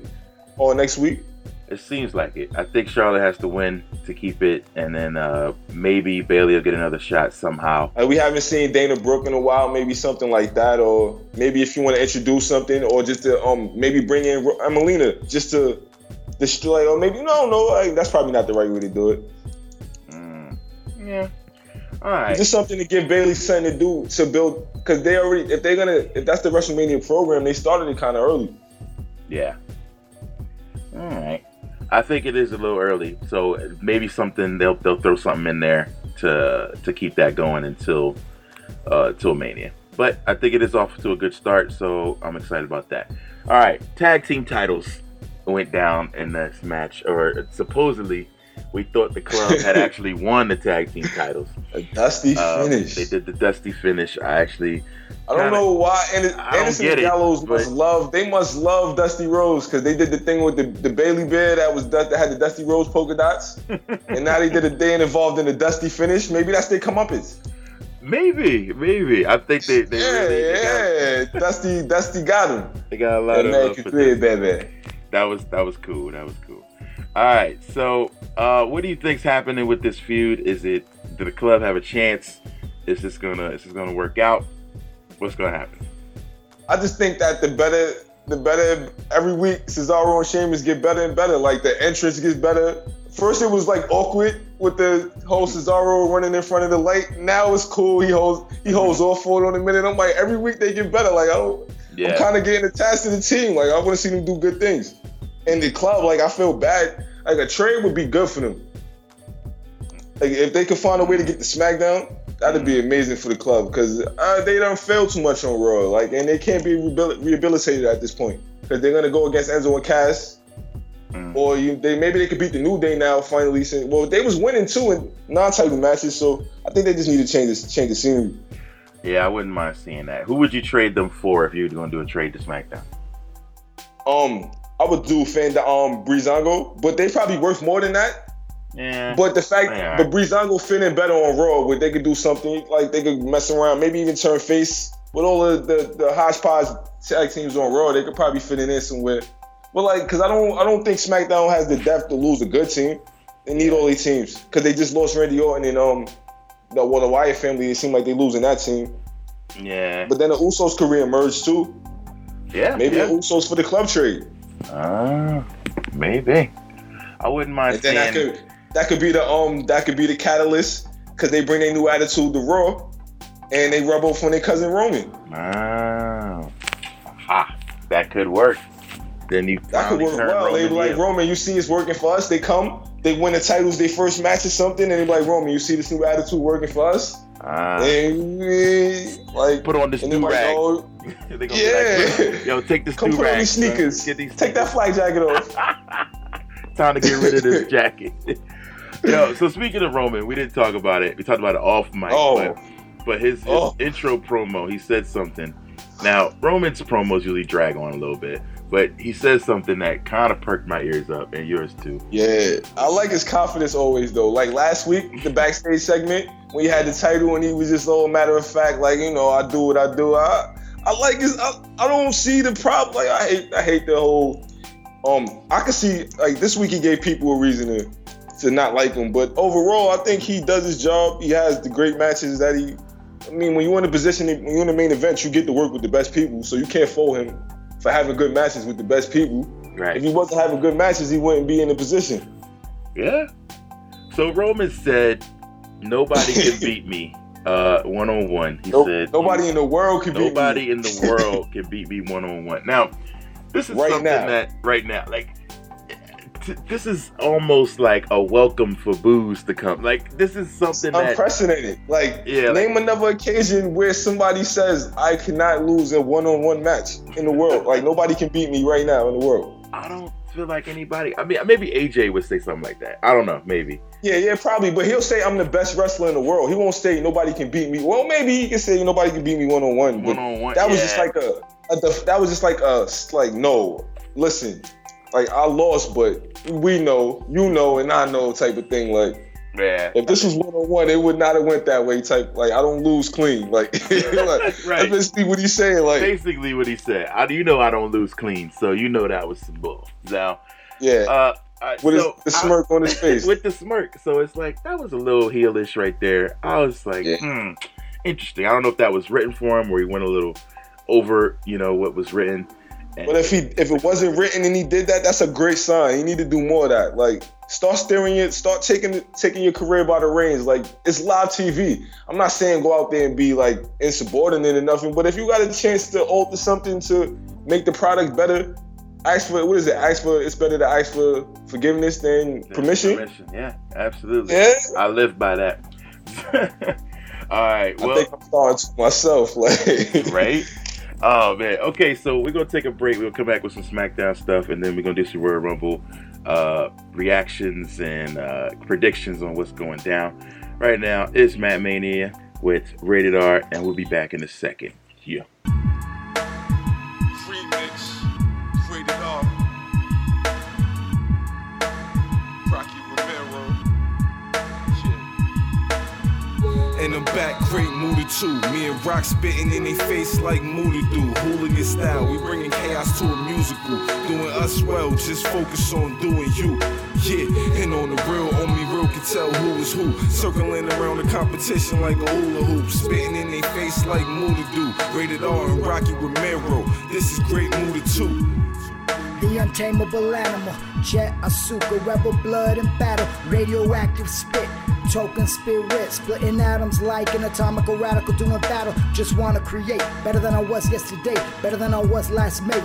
or next week. It seems like it. I think Charlotte has to win to keep it, and then uh, maybe Bayley will get another shot somehow. Uh, we haven't seen Dana Brooke in a while. Maybe something like that, or maybe if you want to introduce something, or just to um maybe bring in Emmalina just to destroy, or maybe no, no, like, that's probably not the right way to do it. Mm, yeah. All right. Just something to give Bayley something to do to build, because they already, if they're gonna, if that's the WrestleMania program, they started it kind of early. Yeah. All right. I think it is a little early, so maybe something they'll they'll throw something in there to to keep that going until uh, until Mania. But I think it is off to a good start, so I'm excited about that. All right, tag team titles went down in this match, or supposedly we thought the club had actually won the tag team titles. A dusty um, finish. They did the dusty finish. I actually I don't know why. And Anderson and Gallows it, must love. They must love Dusty Rhodes because they did the thing with the, the Bayley bear that was that had the Dusty Rhodes polka dots, and now they did a day involved in the Dusty finish. Maybe that's their comeuppance. Maybe, maybe. I think they, they yeah, really, yeah. Got, Dusty, Dusty got him. They got a lot of love for baby. That was that was cool. That was cool. All right, so uh, what do you think's happening with this feud? Is it did the club have a chance? Is this gonna is this gonna work out? What's gonna happen? I just think that the better, the better every week Cesaro and Sheamus get better and better. Like the entrance gets better. First it was like awkward with the whole Cesaro running in front of the light. Now it's cool. He holds he holds off for it on a minute. I'm like every week they get better. Like I don't, yeah. I'm kind of getting attached to the team. Like I want to see them do good things. In the club, like I feel bad. Like a trade would be good for them. Like if they could find a way to get the SmackDown, that'd be amazing for the club because uh, they don't fail too much on Raw, like, and they can't be rehabilitated at this point because they're gonna go against Enzo and Cass, mm. or you, they maybe they could beat the New Day now finally. Since, well, they was winning too in non-title matches, so I think they just need to change this, change the scenery. Yeah, I wouldn't mind seeing that. Who would you trade them for if you were going to do a trade to SmackDown? Um, I would do Fanda um Breezango, but they probably worth more than that. Yeah. But the fact, yeah. but Breezango fitting better on Raw, where they could do something like they could mess around, maybe even turn face with all the the, the hodgepodge tag teams on Raw. They could probably fit in there somewhere. But like, cause I don't I don't think SmackDown has the depth to lose a good team. They need all these teams because they just lost Randy Orton and um the well the Wyatt family. It seemed like they losing that team. Yeah. But then the Usos career emerged too. Yeah. Maybe yeah. the Usos for the club trade. Ah, uh, maybe. I wouldn't mind. And then I could that could be the um that could be the catalyst because they bring a new attitude to Raw, and they rub off on their cousin Roman. Wow, ha, that could work. Then you that could work well. Roman they be like Roman, you see it's working for us. They come, they win the titles, they first match or something, and they be like Roman, you see this new attitude working for us. Ah. And like put on this new rag. Oh, yeah, like, yo, take this new rag. these sneakers. Get these take that flag jacket off. Time to get rid of this jacket. Yo, so speaking of Roman, we didn't talk about it. We talked about it off mic, Oh. but, but his, his Oh. intro promo, he said something. Now, Roman's promos usually drag on a little bit, but he says something that kind of perked my ears up and yours too. Yeah, I like his confidence always though. Like last week, the backstage segment when he had the title and he was just all matter of fact, like you know, I do what I do. I I like his. I, I don't see the problem. Like I hate I hate the whole. Um, I can see like this week he gave people a reason to to not like him, but overall, I think he does his job. He has the great matches that he. I mean, when you're in a position, when you're in the main event, you get to work with the best people, so you can't fault him for having good matches with the best people. Right. If he wasn't having good matches, he wouldn't be in the position. Yeah. So Roman said, "Nobody can beat me uh, one on one." He No- said, nobody in the world can beat me. Nobody me. in the world can beat me one on one. Now, this is Right something now. that right now, like, t- this is almost like a welcome for booze to come. Like, this is something that Unprecedented. Like, Yeah, like- name another occasion where somebody says, I cannot lose a one on one match in the world. Like, nobody can beat me right now in the world. I don't feel like anybody. I mean, maybe AJ would say something like that. I don't know. Maybe. Yeah, yeah, probably. But he'll say, I'm the best wrestler in the world. He won't say, nobody can beat me. Well, maybe he can say, nobody can beat me one on one. One on one. That was just like a, a that was just like a, like, no, listen, like, I lost, but we know, you know, and I know type of thing. Like, yeah. If this was one on one, it would not have went that way. Type like I don't lose clean. Like, like Right. basically what he's saying. Like Basically, what he said. I, you know, I don't lose clean, so you know that was some bull. Now, yeah, uh, uh, with so his, the I- smirk on his face. with the smirk. So it's like that was a little heelish right there. I was like, Yeah. hmm, interesting. I don't know if that was written for him or he went a little over, you know, what was written. But if he if it wasn't written and he did that, that's a great sign. You need to do more of that. Like start steering it, start taking taking your career by the reins. Like it's live TV. I'm not saying go out there and be like insubordinate or nothing, but if you got a chance to alter something to make the product better, ask for what is it? Ask for it's better to ask for forgiveness than permission. Permission. Yeah, absolutely. Yeah. I live by that. All right. I think I'm starting to myself. Like right? Oh man. Okay, so we're gonna take a break. We'll come back with some SmackDown stuff, and then we're gonna do some Royal Rumble uh, reactions and uh, predictions on what's going down. Right now, it's Mat Mania with Rated R, and we'll be back in a second. In the back, great moody too. Me and Rock spitting in their face like Muta do. Hooligan style, we bringing chaos to a musical. Doing us well, just focus on doing you. Yeah, and on the real, only real can tell who is who. Circling around the competition like a hula hoop. Spitting in their face like Muta do. Rated R and Rocky Romero. This is great Moody too. The untamable animal, jet, asuka, rebel blood and battle, radioactive spit, token spirit, splitting atoms like an atomical radical doing battle. Just wanna create better than I was yesterday, better than I was last May.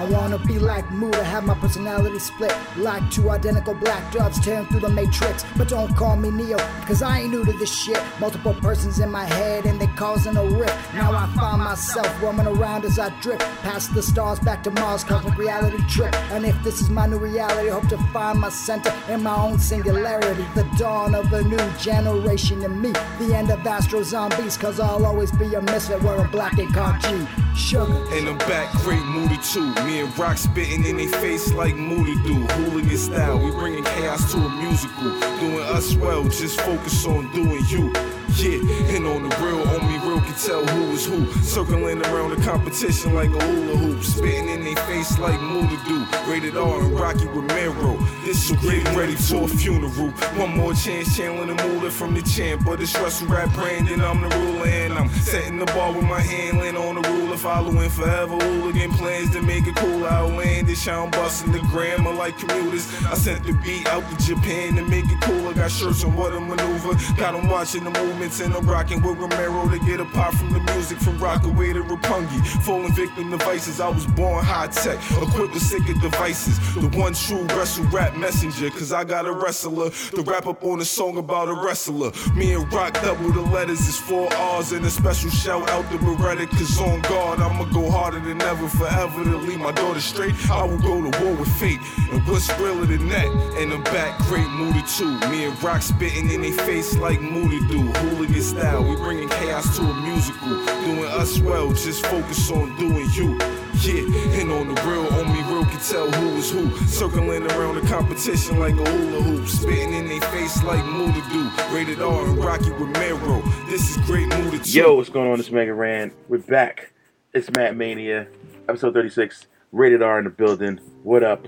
I wanna be like Muta, have my personality split like two identical black doves tearing through the matrix. But don't call me Neo, cause I ain't new to this shit. Multiple persons in my head and they causing a rift. Now I find myself roaming around as I drift past the stars back to Mars, cosmic reality trip. And if this is my new reality, I hope to find my center in my own singularity. The dawn of a new generation in me. The end of Astro Zombies, cause I'll always be a misfit wearing black and G. Sugar. In the back, great Moody too. Me and Rock spitting in their face like Muta do. Hooligan style, we bringing chaos to a musical. Doing us well, just focus on doing you. Yeah, and on the real, only real can tell who is who. Circling around the competition like a hula hoop. Spitting in their face like Muta do. Rated R and Rocky Romero. This is getting ready for a funeral. One more chance, channeling the moolah from the champ. But it's Russell Rap Brandon, I'm the ruler. And I'm setting the ball with my hand, laying on the ruler. Following forever hooligan plans to make it cool, outlandish. I'm busting the grammar like commuters. I sent the beat out to Japan to make it cool. I got shirts on what a maneuver. Got 'em watching the movements and I'm rocking with Romero to get a from the music from Rockaway to Roppongi. Falling victim to vices, I was born high tech, equipped with sicker devices. The one true wrestle rap messenger, cause I got a wrestler to wrap up on a song about a wrestler. Me and Rock double the letters is four R's and a special shout out to Beretta, cause on guard, I'ma go harder than ever, forever to leave my daughter straight. I will go to war with fate. And what's realer than that? And I'm back, great moody too. Me and Rock spitting in their face like Muta do. Hooligan style, we bringing chaos to a musical. Doing us well, just focus on doing you. Yeah, and on the real, only real can tell who is who. Circling around the competition like a hula hoop. Spitting in their face like Muta do. Rated R and Rocky Romero. This is great moody. Yo, what's going on? It's Mega Ran. We're back. It's Mat Mania, episode 36, rated R in the building. What up?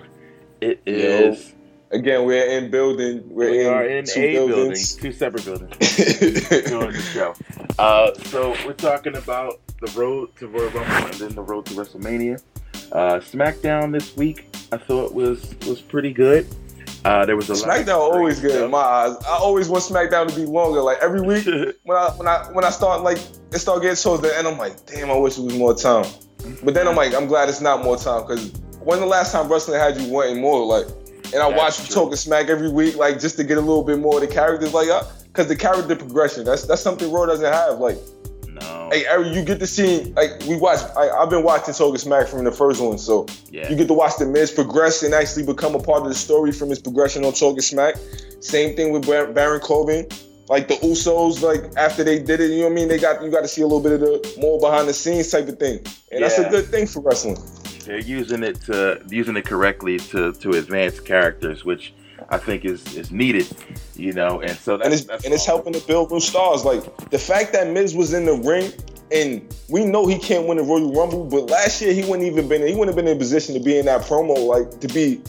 It is. Again, we're in building. We're We in, are in two a building, buildings. two separate buildings, doing the show. Uh, so we're talking about the road to Royal Rumble and then the road to WrestleMania. Uh, SmackDown this week, I thought was was pretty good. Uh, there was a lot. of SmackDown always good in my eyes. I always want SmackDown to be longer. Like every week, when I when I when I start like it start getting towards the end, I'm like, damn, I wish it was more time. But then I'm like, I'm glad it's not more time because when the last time wrestling had you wanting more? Like, and I That's watch you true. talking smack every week, like just to get a little bit more of the characters, like, uh, because the character progression, that's that's something Raw doesn't have. Like, no. hey, every, you get to see, like, we watch. I, I've been watching Talking Smack from the first one, so yeah. you get to watch the Miz progress and actually become a part of the story from his progression on Talking Smack. Same thing with Bar- Baron Corbin. Like the Usos, like after they did it, you know what I mean? They got you got to see a little bit of the more behind the scenes type of thing, and that's a good thing for wrestling. They're using it to using it correctly to to advance characters, which I think is is needed. You know, and so and it's and it's helping to build new stars. Like the fact that Miz was in the ring, and we know he can't win the Royal Rumble, but last year he wouldn't even been he wouldn't have been in a position to be in that promo, like to be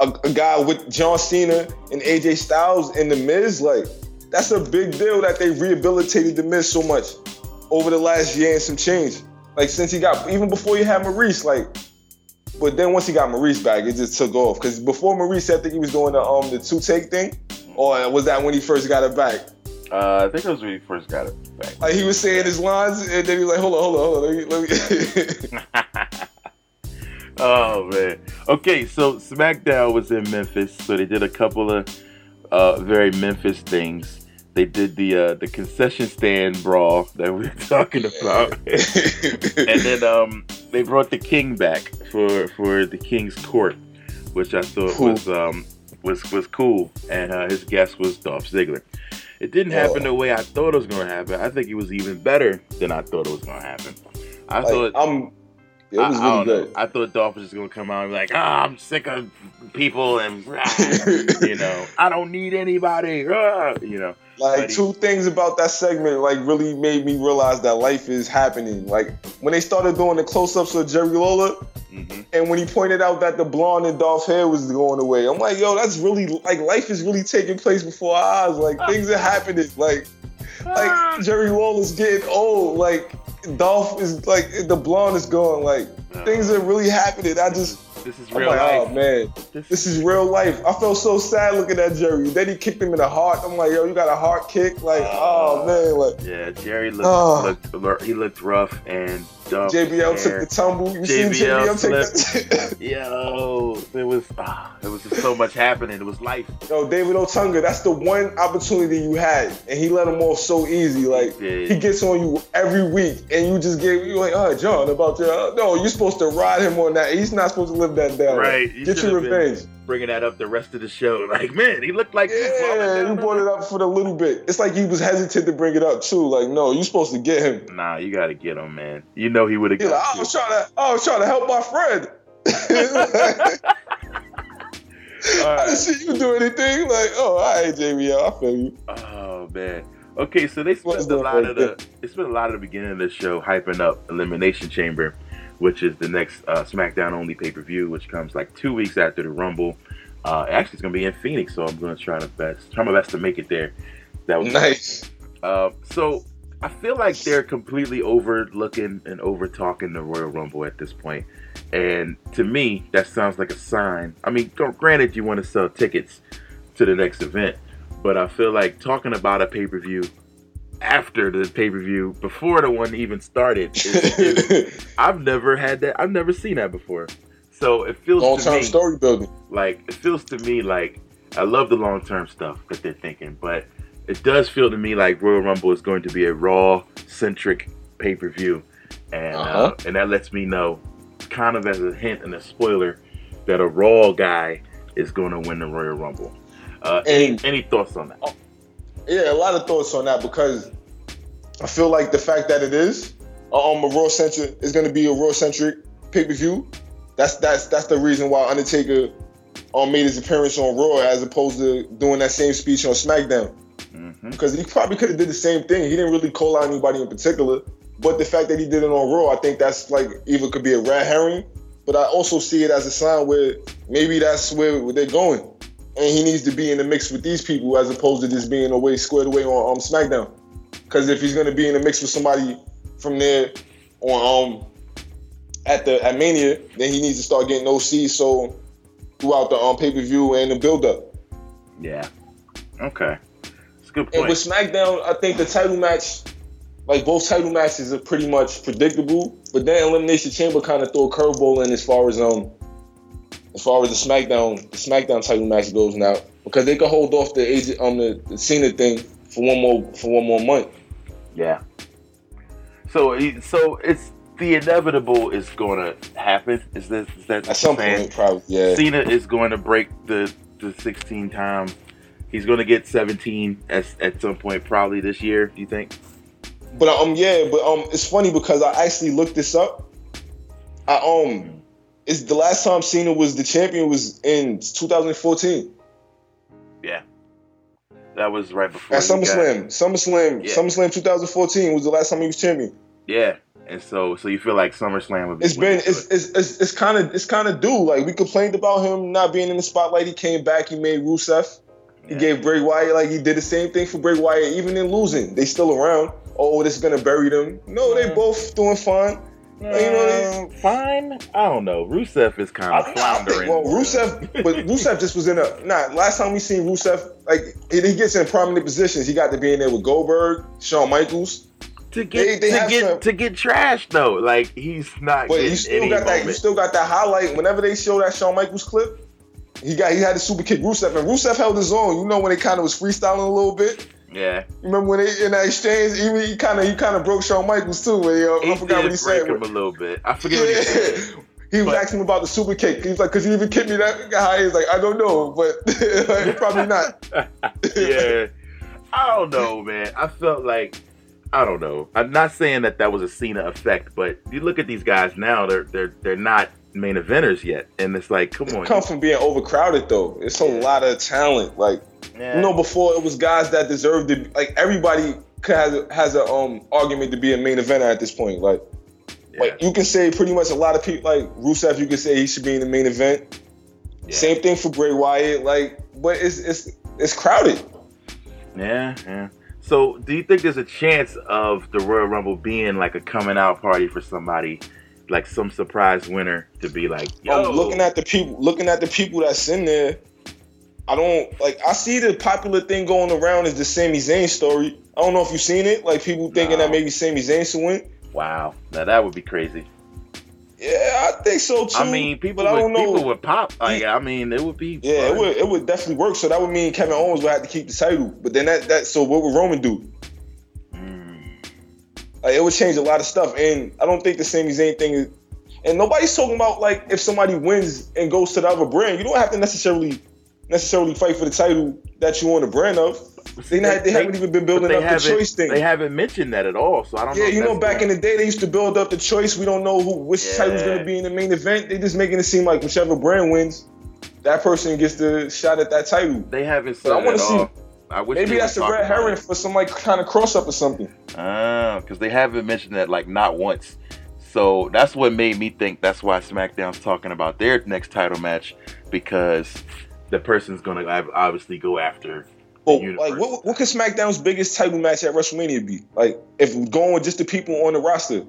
a, a guy with John Cena and AJ Styles and the Miz. Like that's a big deal that they rehabilitated the Miz so much over the last year and some change. Like since he got even before you had Maryse, like. But then once he got Maryse back, it just took off. Because before Maryse, I think he was doing the um the two take thing, or was that when he first got it back? Uh, I think it was when he first got it back. Like he was saying his lines, and then he was like, "Hold on, hold on, hold on." Let me, let me. oh man. Okay, so SmackDown was in Memphis, so they did a couple of uh, very Memphis things. They did the uh, the concession stand brawl that we were talking about, and then um, they brought the King back for for the King's Court, which I thought Cool. was um, was was cool, and uh, his guest was Dolph Ziggler. It didn't happen Oh. the way I thought it was going to happen. I think it was even better than I thought it was going to happen. I like, thought I'm. It was I, I really know. good. I thought Dolph was just gonna come out and be like, "Ah, I'm sick of people and you know, I don't need anybody, rah," you know. Like Buddy. two things about that segment, like really made me realize that life is happening. Like when they started doing the close-ups of Jerry Lawler, hmm and when he pointed out that the blonde and Dolph hair was going away, I'm like, yo, that's really like life is really taking place before our eyes. Like things are happening. Like like Jerry Lawler's getting old. Like Dolph is like the blonde is gone. Like things are really happening. I just This is real like, life. oh man, This- this is real life. I felt so sad looking at Jerry. Then he kicked him in the heart. I'm like, yo, you got a heart kick? Like, oh, oh. man, like yeah, Jerry looked, Oh. looked he looked rough and JBL took the tumble. You seen JBL JBL take that? Yo, there was ah, there was just so much happening. It was life. Yo, David Otunga, that's the one opportunity you had, and he let him off so easy. Like He he gets on you every week, and you just get you like, oh, John, about your no, you're supposed to ride him on that. He's not supposed to live that down. Right, you Get your should've been revenge. Bringing that up the rest of the show, like man, he looked like Yeah, you brought it up for the little bit. It's like he was hesitant to bring it up too. Like, no, you're supposed to get him. Nah, you gotta get him, man. You know he would have like, got oh, I was trying to, oh, I was trying to help my friend. I didn't see you do anything. Like, oh, all right, JBL, I feel you. Oh man. Okay, so they What's spent a lot of the they spent a lot of the beginning of the show hyping up Elimination Chamber, which is the next uh, SmackDown only pay per view, which comes like two weeks after the Rumble. Uh, actually, it's gonna be in Phoenix, so I'm gonna try to best try my best to make it there. That was Nice. Uh, so I feel like they're completely overlooking and over talking the Royal Rumble at this point. And to me, that sounds like a sign. I mean, granted, you want to sell tickets to the next event, but I feel like talking about a pay per view after the pay per view, before the one even started, I've never had that. I've never seen that before. So it feels Long to term me story building. like it feels to me like I love the long term stuff that they're thinking, but it does feel to me like Royal Rumble is going to be a Raw centric pay per view, and uh Uh-huh. and that lets me know, kind of as a hint and a spoiler, that a Raw guy is going to win the Royal Rumble. Uh, any, any thoughts on that? Yeah, a lot of thoughts on that because I feel like the fact that it is um a raw centric is going to be a raw centric pay per view. That's that's that's the reason why Undertaker um made his appearance on Raw as opposed to doing that same speech on SmackDown. Mhm. Because he probably could have did the same thing. He didn't really call out anybody in particular, but the fact that he did it on Raw, I think that's like either could be a red herring, but I also see it as a sign where maybe that's where they're going, and he needs to be in the mix with these people as opposed to just being away squared away on um, SmackDown. Because if he's gonna be in the mix with somebody from there on um at the at Mania, then he needs to start getting OC so throughout the um pay per view and the build up. Yeah. Okay. It's a good And with SmackDown, I think the title match, like both title matches, are pretty much predictable. But then Elimination Chamber kind of throw a curveball in as far as um, as far as the SmackDown, the SmackDown title match goes now, because they could hold off the age um the, the Cena thing for one more for one more month. Yeah. So, so it's the inevitable is going to happen. Is this is that At some saying? point, probably, yeah. Cena is going to break the the 16 time. He's going to get 17 at, at some point, probably this year. Do you think? But um, yeah, but um, it's funny because I actually looked this up. I um, it's the last time Cena was the champion was in 2014 Yeah. That was right before at he got- SummerSlam. SummerSlam, Yeah. SummerSlam 2014 was the last time he was champion. Yeah, and so so you feel like SummerSlam would be. It's been it's it's it's, it's kind of it's kind of due. Like we complained about him not being in the spotlight. He came back. He made Rusev. He Yeah. gave Bray Wyatt like he did the same thing for Bray Wyatt. Even in losing, they still around. Oh, oh this is gonna bury them. No, they both doing fine. You know, they- Um, fine. I don't know. Rusev is kind I, of I think, floundering. well, Rusev, but Rusev just was in a nah. Last time we seen Rusev, like he he gets in prominent positions. He got to be in there with Goldberg, Shawn Michaels. to get they- they to get some- to get trashed though. Like he's not. But you still got that. You still got that highlight. Whenever they show that Shawn Michaels clip, he got he had to super kick Rusev, and Rusev held his own. You know when they kind of was freestyling a little bit. Yeah. Remember when they in that exchange, he, he kind of he kind of broke Shawn Michaels too. When he, uh, He I forgot what he said. break him a little bit. I forget what he said. He was But- asking him about the super kick. He's like, "Cause he even kicked me that high." He's like, "I don't know, but like, probably not." yeah. I don't know, man. I felt like I don't know. I'm not saying that that was a Cena effect, but you look at these guys now; they're they're they're not main eventers yet, and it's like, come on, come from being overcrowded though. It's a lot of talent. Like yeah. you know, before it was guys that deserved to. Like everybody has a, has a um argument to be a main eventer at this point. Like Yeah. like you can say pretty much a lot of people like Rusev. You can say he should be in the main event. Yeah. Same thing for Bray Wyatt. Like, but it's it's it's crowded. Yeah, yeah. So, do you think there's a chance of the Royal Rumble being like a coming out party for somebody, like some surprise winner to be like, yo, Um, looking at the people, looking at the people that's in there, I don't like. I see the popular thing going around is the Sami Zayn story. I don't know if you've seen it. Like people thinking No. that maybe Sami Zayn should win. wow, now that would be crazy. Yeah, I think so too. I mean, people but I would don't know. people would pop. Like, I mean, it would be. yeah, fun. it would it would definitely work. So that would mean Kevin Owens would have to keep the title. But then that that so what would Roman do? Like it would change a lot of stuff. And I don't think the Sami Zayn thing is. And nobody's talking about like if somebody wins and goes to the other brand, you don't have to necessarily necessarily fight for the title that you on the brand of. They, not, they, haven't even been building up the choice thing. They haven't mentioned that at all, so I don't know. yeah, if you know, back in the day, they used to build up the choice. We don't know who which Yeah. title's going to be in the main event. They just making it seem like whichever brand wins, that person gets the shot at that title. they haven't said I wanna at see- all. I wish Maybe that's a red herring for some like kind of cross up or something. Ah, because they haven't mentioned that like not once. So that's what made me think that's why SmackDown's talking about their next title match because the person's gonna obviously go after. Universe. like, what what could SmackDown's biggest title match at WrestleMania be? Like, if going with just the people on the roster,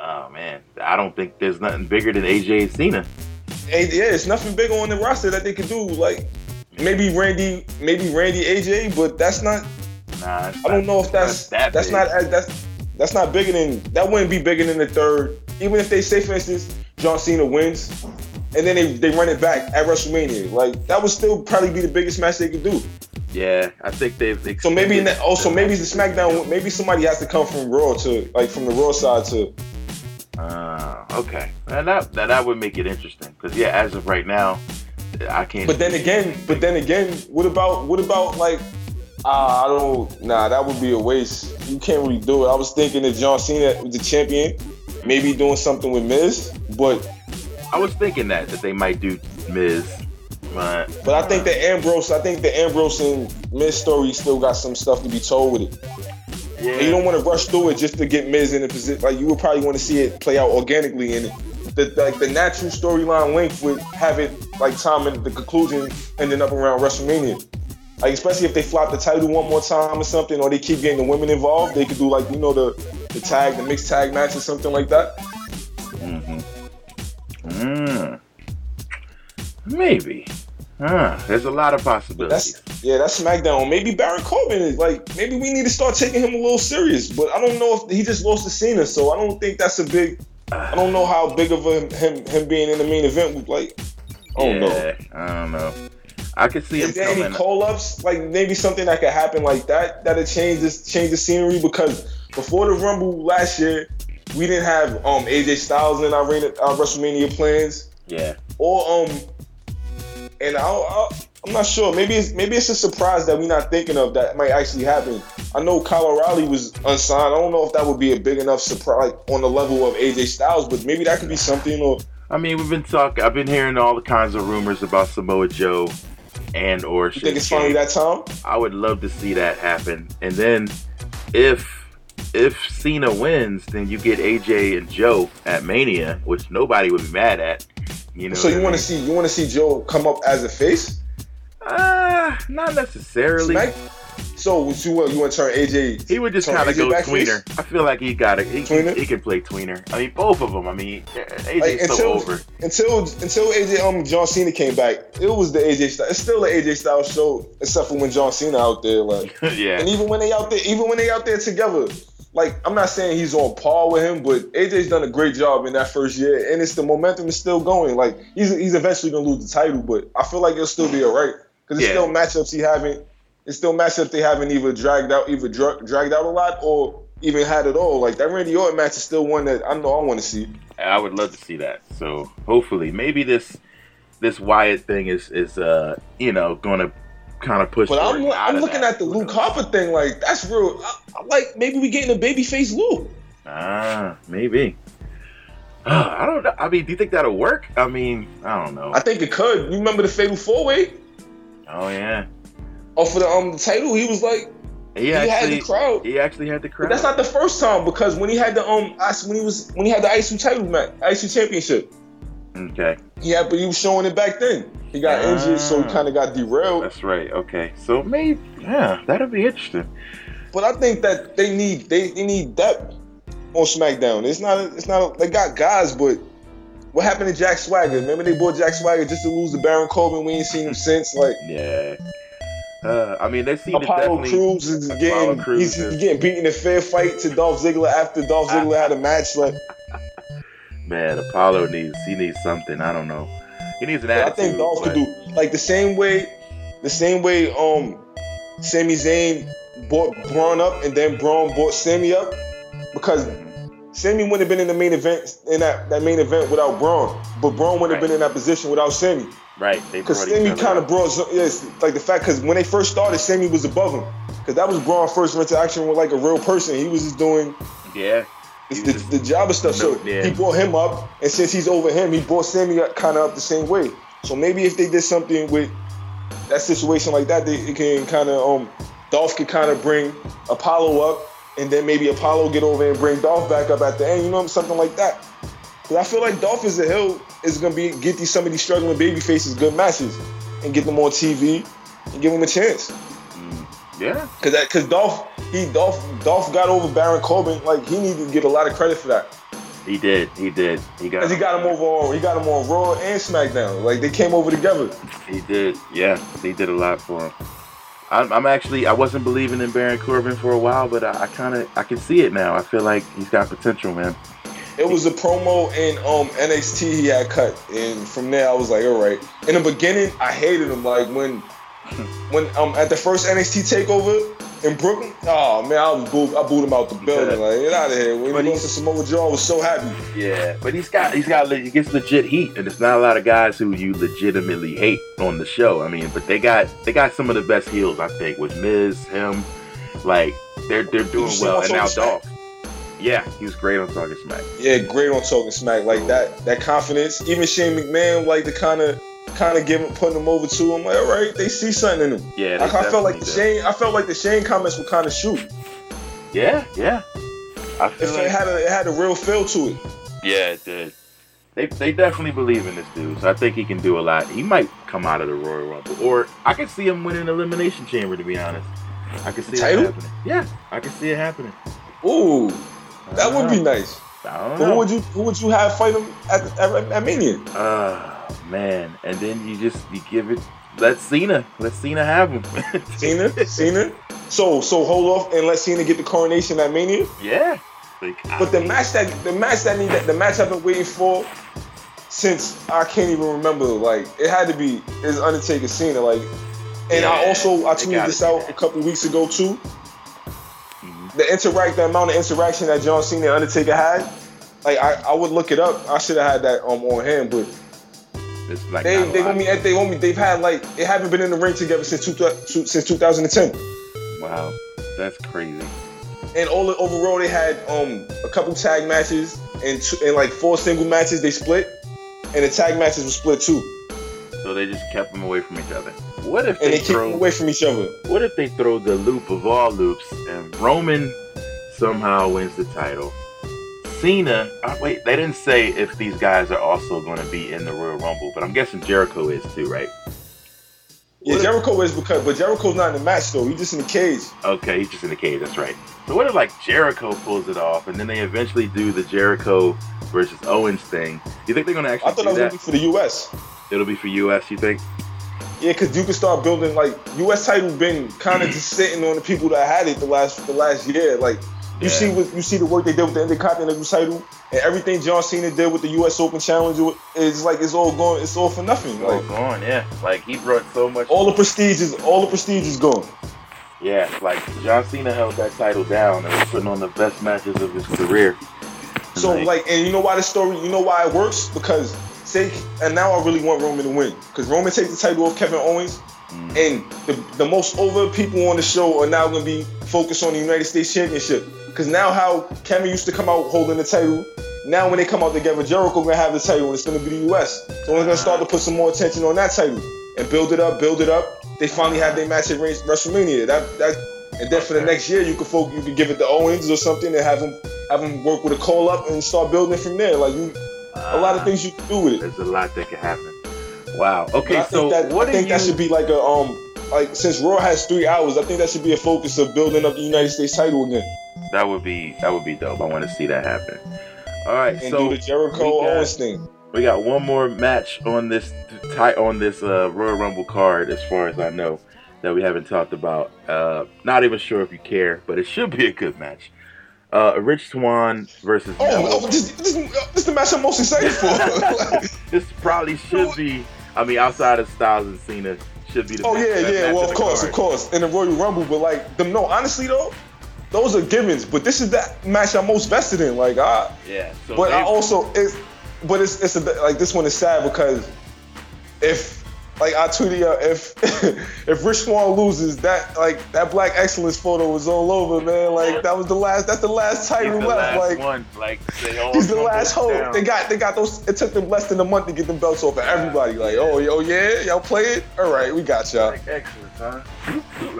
Oh man, I don't think there's nothing bigger than AJ and Cena. and yeah, it's nothing bigger on the roster that they could do. Like, maybe Randy, maybe Randy AJ, but that's not. Nah, I don't know if that's that that's big. not as that's that's not bigger than that wouldn't be bigger than the third. Even if they say, for instance, John Cena wins, and then they, they run it back at WrestleMania, like that would still probably be the biggest match they could do. Yeah, I think they've. So maybe in that, also the maybe the. SmackDown maybe somebody has to come from Raw to like from the Raw side to Ah, okay. And that, that that would make it interesting because yeah, as of right now, I can't. But then again, but then again, what about what about like? Uh, I don't. Nah, that would be a waste. You can't really do it. I was thinking that John Cena was the champion, maybe doing something with Miz, but I was thinking that that they might do Miz, but but I think the Ambrose, I think the Ambrose and Miz story still got some stuff to be told with it. yeah, And you don't want to rush through it just to get Miz in a position. Like you would probably want to see it play out organically, and the like the natural storyline link would have it like time and the conclusion ending up around WrestleMania. Like especially if they flop the title one more time or something, or they keep getting the women involved, they could do like you know the the tag, the mixed tag match or something like that. Mm. Maybe. Huh. There's a lot of possibilities. That's yeah, that's SmackDown. Maybe Baron Corbin is like maybe we need to start taking him a little serious. But I don't know if he just lost to Cena, so I don't think that's a big. I don't know how big of a him him being in the main event would like. I don't know. Yeah, I don't know. I could see him Is there any coming. call ups? Like maybe something that could happen like that that'll change this change the scenery because before the Rumble last year, we didn't have um AJ Styles in our, Reign- our WrestleMania plans yeah. or um and I, I I'm not sure. Maybe it's maybe it's a surprise that we're not thinking of that might actually happen. I know Kyle O'Reilly was unsigned. I don't know if that would be a big enough surprise on the level of AJ Styles, but maybe that could be something. Or I mean, we've been talking. I've been hearing all the kinds of rumors about Samoa Joe and or. you think it's finally that time? I would love to see that happen. And then if if Cena wins, then you get AJ and Joe at Mania, which nobody would be mad at. You know. So you want to see you want to see Joe come up as a face? Uh, not necessarily. Smack? So what you want you want to turn AJ? He would just kind of go back face? tweener. I feel like he got it. He, Tweener? he can play tweener. I mean, both of them. I mean, AJ's Like, so until over. until until AJ um John Cena came back, it was the AJ style. It's still the AJ Styles show, except for when John Cena out there. Like, yeah. and even when they out there, even when they out there together, like I'm not saying he's on par with him, but AJ's done a great job in that first year, and it's the momentum is still going. Like he's he's eventually gonna lose the title, but I feel like it'll still be alright because it's Yeah. still matchups he haven't. It's still matchups they haven't either dragged out, either dra- dragged out a lot or even had it all. Like that Randy Orton match is still one that I know I want to see. I would love to see that. So hopefully, maybe this this Wyatt thing is is uh you know going to kind of push. But I'm, I'm looking that. at the Luke? Harper thing. Like that's real. I, I like maybe we getting a babyface Luke. Ah, maybe. I don't know. I mean, do you think that'll work? I mean, I don't know. I think it could. You remember the Fatal Four Way? oh yeah, Oh, for the um the title, he was like, he he had actually the crowd. he actually had the crowd. But that's not the first time because when he had the um when he was when he had the ISU title match, ISU championship, okay. Yeah, but he was showing it back then. He got injured, so he Ah. kind of got derailed. That's right. Okay, so maybe yeah, that'll be interesting. But I think that they need they, they need depth on SmackDown. It's not it's not they got guys, but what happened to Jack Swagger? Remember they bought Jack Swagger just to lose to Baron Corbin. We ain't seen him since. Like Yeah. Uh, I mean, they seem to Apollo definitely. Crews is Apollo getting Crews he's is- getting beaten in a fair fight to Dolph Ziggler after Dolph Ziggler had a match. Like Man, Apollo needs he needs something. I don't know. He needs an attitude. I think Dolph but- could do like the same way, the same way um Sami Zayn bought Braun up and then Braun bought Sami up because Sami wouldn't have been in the main event in that, that main event without Braun, but Braun wouldn't have been in that position without Sami Right. Because brought each Sami other kind of brought yes like the fact because when they first started Sami was above him because that was Braun's first interaction with like a real person. He was just doing Yeah. it's the, the job of stuff. So yeah. he brought him up, and since he's over him, he brought Sami kind of up the same way. So maybe if they did something with that situation like that, they it can kind of um Dolph could kind of bring Apollo up, and then maybe Apollo get over and bring Dolph back up at the end. You know, something like that. Because I feel like Dolph is a hill is gonna be get these some of these struggling baby faces good matches and get them on TV and give them a chance. Mm, yeah. Cause that, cause Dolph, he Dolph, Dolph got over Baron Corbin. Like he needed to get a lot of credit for that. He did. He did. He got. Cause he got him over. on- He got him on Raw and SmackDown. Like they came over together. He did. Yeah. He did a lot for him. I'm, I'm actually. I wasn't believing in Baron Corbin for a while, but I, I kind of. I can see it now. I feel like he's got potential, man. It was a promo in um NXT he had cut, and from there I was like, all right. In the beginning, I hated him. Like when, when um at the first NXT takeover, In Brooklyn? Oh man, I was booed, I booed him out the building. Like, get out of here. When But he lost to Samoa Joe, I was so happy. Yeah, but he's got he's got he gets legit heat, and it's not a lot of guys who you legitimately hate on the show. I mean, but they got they got some of the best heels. I think with Miz, him, like they're they're doing well, and now Dolph. Yeah, he was great on Talking Smack. Yeah, great on talking smack like that. That confidence. Even Shane McMahon like to kind of, kind of give him, putting him over to him. Like, all right, they see something in him. Yeah, they I, I felt like the Shane. I felt like the Shane comments were kind of shoot. Yeah, yeah. I feel If like, it had a, it had a real feel to it. yeah, it did. They, they definitely believe in this dude, so I think he can do a lot. He might come out of the Royal Rumble, or I could see him winning Elimination Chamber. To be honest, I can see title? happening. Yeah, I can see it happening. Ooh, that would be nice. But who would you who would you have fight him at, at, at Mania? Oh man, and then you just you give it. Let Cena, let Cena have him. Cena, Cena. So so hold off and let Cena get the coronation at Mania. yeah. Like, But the mean, match that the match that need that the match I've been waiting for since I can't even remember. Like it had to be is Undertaker Cena. Like, and I also I tweeted this out a couple weeks ago too. The interact the amount of interaction that John Cena and Undertaker had. Like I, I would look it up. I should have had that um on hand, but like they they want me they want me they've had like they haven't been in the ring together since two, since 2010. Wow, that's crazy. and all overall they had um a couple tag matches and two, and like four single matches they split, and the tag matches were split too, So they just kept them away from each other. What if and they, they keep throw? them away from each other. What if they throw the loop of all loops and Roman somehow wins the title? Cena, oh, wait, they didn't say if these guys are also going to be in the Royal Rumble, but I'm guessing Jericho is too, right? Yeah, What if- Jericho is because, but Jericho's not in the match though. He's just in the cage. Okay, he's just in the cage. That's right. So what if like Jericho pulls it off, and then they eventually do the Jericho versus Owens thing? Do you think they're gonna actually? I thought that was gonna be for the U.S. It'll be for US. You think? Yeah, because you can start building like U.S. title been kind of just sitting on the people that had it the last the last year. Like you Yeah. see what you see the work they did with the Intercontinental title and everything John Cena did with the U.S. Open Challenge is like it's all going it's all for nothing. Oh, Like gone. Yeah. Like he brought so much. all the prestige is all the prestige is gone. Yeah. Like John Cena held that title down and was putting on the best matches of his career. So like, and you know why the story? You know why it works? Because say, and now I really want Roman to win because Roman takes the title off Kevin Owens, Mm. and the the most over people on the show are now going to be focused on the United States Championship. Because now how Kevin used to come out holding the title, now when they come out together, Jericho gonna have the title and it's gonna be the US. So we're gonna start to put some more attention on that title and build it up, build it up. They finally have their match at WrestleMania. That that and then for the next year you could folk you could give it to Owens or something and have him have him work with a call up and start building from there. Like you, a lot of things you can do with it. There's a lot that can happen. Wow. Okay. I So think that what I think you? that should be like a um like since Raw has three hours, I think that should be a focus of building up the United States title again That would be that would be dope. I want to see that happen. All right. and So do the Jericho got- Owens thing. We got one more match on this ti- on this uh, Royal Rumble card, as far as I know, that we haven't talked about. Uh, not even sure if you care, but it should be a good match. Uh, Rich Swann versus Oh, oh this, this, this is the match I'm most excited for. Like, This probably should be. I mean, outside of Styles and Cena, should be the. oh best- yeah, yeah. match Well, of course, card. of course, in the Royal Rumble, but like them. No, honestly though, those are givens. But this is that match I'm most vested in. Like I. Yeah. So But I also it's but it's it's a, like this one is sad because if like I tweeted out if if Rich Swann loses that like that Black Excellence photo was all over man like that was the last that's the last he's title the last like one. Like they he's the last down. hope they got they got those it took them less than a month to get them belts off of everybody like oh yo yeah y'all play it all right we got y'all Like, excellent, huh?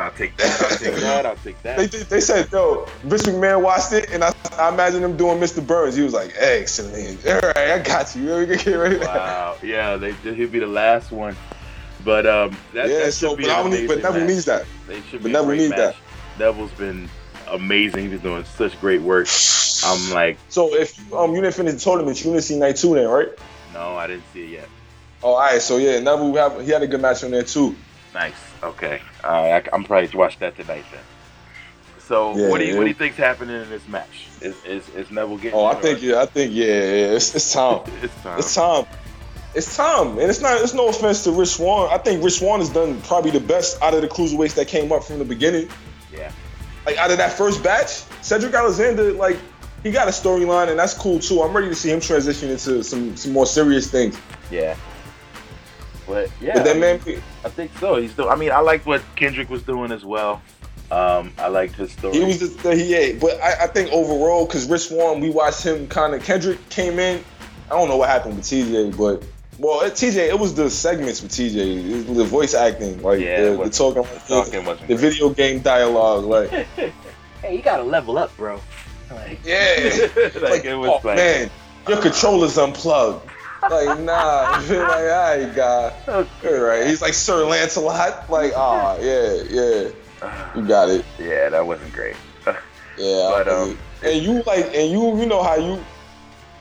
I'll take that. I'll take that. I'll take that. they, they, they said, yo, Vince McMahon watched it, and I, I imagine him doing Mr. Burns. He was like, excellent. All right, I got you. We can get ready. Wow. Yeah, they he'll be the last one. But um, that, yeah, that so, but, I an don't need, but Neville match. needs that. They should but Neville needs match. Neville's been amazing. He's doing such great work. I'm like, So if um you didn't finish the tournament, you didn't see night two then, right? no, I didn't see it yet. Oh, all right. So yeah, Neville have, he had a good match on there too. Nice. Okay. Uh, I, I'm probably to watch that tonight then. So, Yeah, what do you what do you think's happening in this match? Is is, is Neville getting? Oh, I think yeah, I think yeah, yeah. It's, it's time. it's time. It's time. It's time, and it's not. It's no offense to Rich Swann. I think Rich Swann has done probably the best out of the cruiserweights that came up from the beginning. Yeah. like out of that first batch, Cedric Alexander, like he got a storyline and that's cool too. I'm ready to see him transition into some some more serious things. Yeah. But yeah, But then I, man, mean, I think so. He's still. I mean, I like what Kendrick was doing as well. Um, I liked his story. he was just, the he ate. But I, I think overall, because Rich Swann, we watched him kind of. Kendrick came in. I don't know what happened with TJ, but well, at TJ, it was the segments with TJ, the voice acting, like Yeah, the, it the was- talking, talking wasn't the video game dialogue, like hey, you gotta level up, bro. Like, yeah, like, like, it was oh like, man, your controller's unplugged. Like nah, like all right, guy, all right. He's like Sir Lancelot, like ah, yeah, yeah, you got it. yeah, that wasn't great. Yeah, But, um, and you like, and you, you know how you,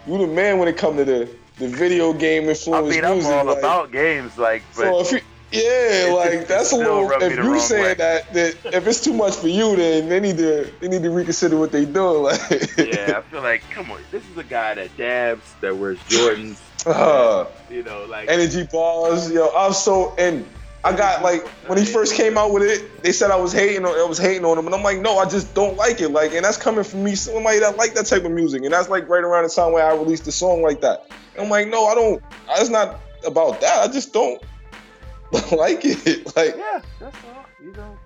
you the man when it come to the the video game influence. I mean, I'm music. all like, about games, like, but so if you, yeah, like that's a little. If you saying that that if it's too much for you, then they need to they need to reconsider what they doing. Like, yeah, I feel like, come on, this is a guy that dabs, that wears Jordans, uh, you know, like, energy bars, yo. I'm so and I got like when he first came out with it, they said I was hating on I was hating on him, and I'm like, no, I just don't like it. Like, and that's coming from me, somebody that like that type of music, and that's like right around the time where I released a song like that. And I'm like, no, I don't. It's not about that. I just don't like it. Like, yeah, that's all, you know.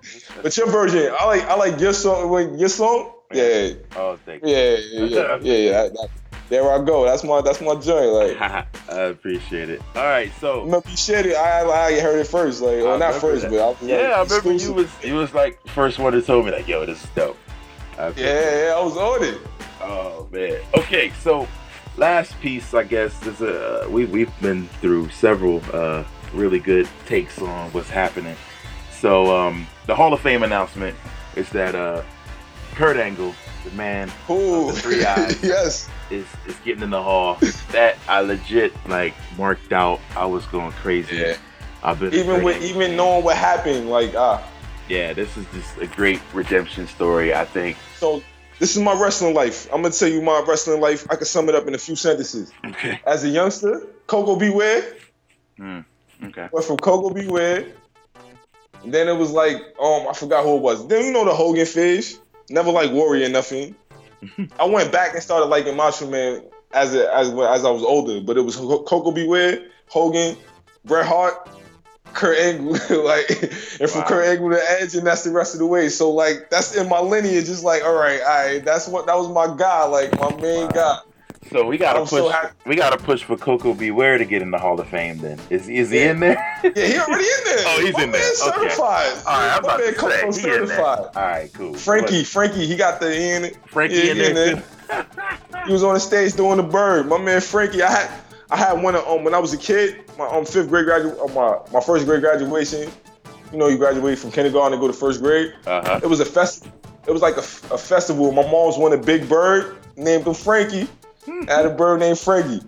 but your version, I like I like your song. Wait, your song, yeah, oh, thank you. yeah, yeah, yeah, yeah. yeah. That- that- there I go. That's my that's my joint. Like. I appreciate it. All right, so Remember you shared it. I, I heard it first, like, well, not first, that. but I was yeah, like, I remember you was you was like first one that told me like, yo, this is dope. I. Yeah, yeah, I was on it. Oh man. Okay, so last piece, I guess, is uh we we've been through several uh really good takes on what's happening. So um the Hall of Fame announcement is that uh Kurt Angle, the man Ooh, the three eyes. yes. Is is getting in the hall. That I legit like marked out. I was going crazy. Yeah. I've been Even with even knowing what happened, like ah. Yeah, this is just a great redemption story. I think. So this is my wrestling life. I'm gonna tell you my wrestling life. I can sum it up in a few sentences. Okay. As a youngster, Koko B. Ware Okay. went from Koko B. Ware. Then it was like, um, I forgot who it was. Then you know the Hogan fish. Never like Warrior nothing. I went back and started liking Macho Man as a, as as I was older, but it was Koko B. Ware, Hogan, Bret Hart, Kurt Angle, like, and from Wow. Kurt Angle to Edge, and that's the rest of the way. So like, that's in my lineage. Just like, all right, all right, that's what that was my guy, like my main Wow. guy. So we gotta push. we gotta push for Koko B. Ware to get in the Hall of Fame. Then is is he Yeah. in there? Yeah, he already in there. Oh, he's my in man there. Okay. certified. All right, I'm my about man to Koko say he in there. certified. All right, cool. Frankie, Frankie, he got the in it. Frankie Yeah, in he there. in too? He was on the stage doing the bird. My man Frankie, I had I had one of, um when I was a kid, my um fifth grade gradu- uh, my my first grade graduation. You know, you graduate from kindergarten and go to first grade. Uh huh. It was a fest. It was like a, a festival. My mom's won a big bird, named him Frankie. I had a bird named Frankie.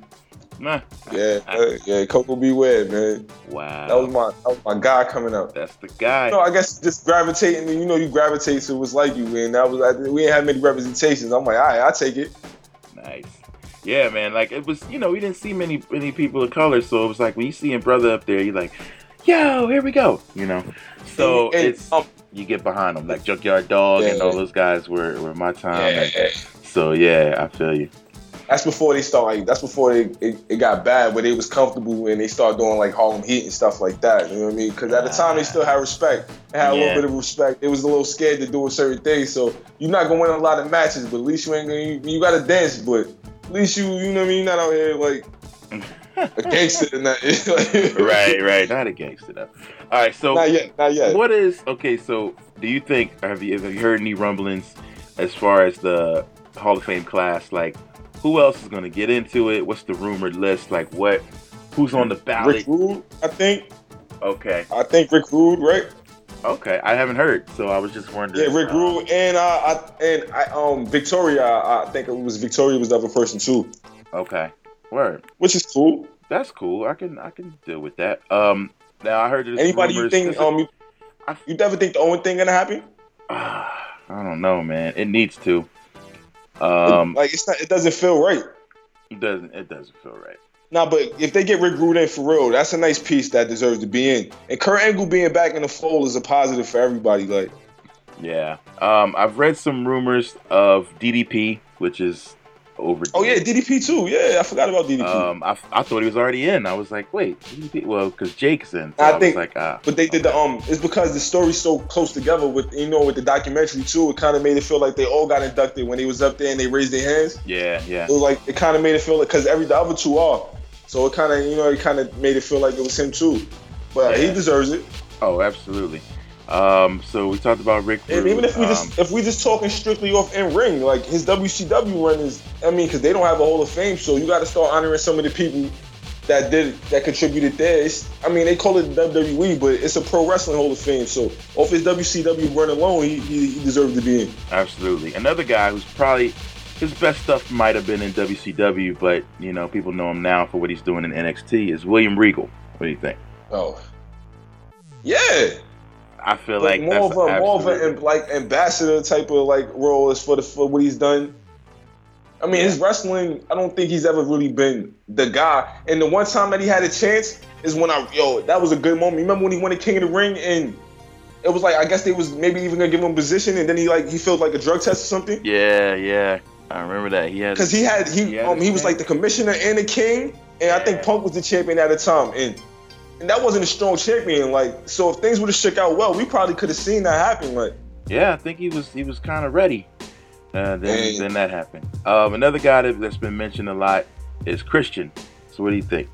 Nah. Yeah, uh, yeah, Koko B. Ware, man. Wow. That was my that was my guy coming up. That's the guy. No, I guess just gravitating. You know, you gravitate to what's like you, and that was I, we ain't had many representations. I'm like, all right, I take it. Nice. Yeah, man. Like it was, you know, we didn't see many many people of color, so it was like when you see a brother up there, you're like, "Yo, here we go," you know. So And- and, it's um, you get behind them, like Junkyard Dog and all those guys were were my time. yeah, and so yeah, I feel you. That's before they start. Like, that's before they, it, it got bad, where they was comfortable and they started doing like Harlem Heat and stuff like that. You know what I mean? Because at the time they ah. still had respect. They had a little bit of respect. They was a little scared to do a certain thing. So you're not gonna win a lot of matches, but at least you ain't gonna. You, you gotta dance, but at least you, you know what I mean. You're not out here like a gangster and that. right, right. Not a gangster though. All right, so Not yet. Not yet. what is okay? So do you think have you have you heard any rumblings as far as the Hall of Fame class? Like, who else is going to get into it? What's the rumored list? Like, what? Who's on the ballot? Rick Rude, I think. Okay, I think Rick Rude, right? okay. I haven't heard, so I was just wondering. Yeah, Rick uh, Rude and uh, I and I um Victoria. I think it was Victoria was the other person too, Okay, word. which is cool. That's cool. I can I can deal with that. Um, now I heard Anybody you think um you, I- you ever think the only thing gonna happen? Ah, I don't know, man. It needs to. Um, like it's not. It doesn't feel right. it doesn't it doesn't feel right. Nah, but if they get Rick Rude in for real, that's a nice piece that deserves to be in. And Kurt Angle being back in the fold is a positive for everybody. Like Yeah. Um, I've read some rumors of DDP, which is over. Oh yeah, DDP too. Yeah, I forgot about DDP. Um, I, I thought he was already in. I was like, wait, DDP? Well, because Jake's in. So I I, think- was like, ah. But they did the um. It's because the story's so close together with you know with the documentary too. It kind of made it feel like they all got inducted when they was up there and they raised their hands. Yeah, yeah. It was like it kind of made it feel like because every the other two are. So it kind of you know it kind of made it feel like it was him too. But he deserves it. Oh, absolutely. Um, so we talked about Rick. And even if we Um, just if we just talking strictly off in ring, like his WCW run is, I mean, because they don't have a Hall of Fame, so you got to start honoring some of the people that did that contributed there. I mean, they call it WWE, but it's a pro wrestling Hall of Fame. So off his WCW run alone, he he, he deserves to be in. Absolutely. Another guy who's probably his best stuff might have been in WCW, but you know people know him now for what he's doing in NXT. Is William Regal? What do you think? Oh, yeah, I feel like more that's of a more of an like ambassador type of like role is for the for what he's done. I mean, his wrestling, I don't think he's ever really been the guy. And the one time that he had a chance is when I, yo, that was a good moment. You remember when he won the King of the Ring and it was like, I guess they was maybe even gonna give him a position and then he like, he felt like a drug test or something? Yeah, yeah. I remember that. He had Because he had, he, He had um, he was like the commissioner and the king. And I think Punk was the champion at the time. And and that wasn't a strong champion. Like, so if things would have shook out well, we probably could have seen that happen. Like, Yeah, I think he was he was kind of ready. Uh, then then that happened. Um, another guy that, that's been mentioned a lot is Christian. So what do you think?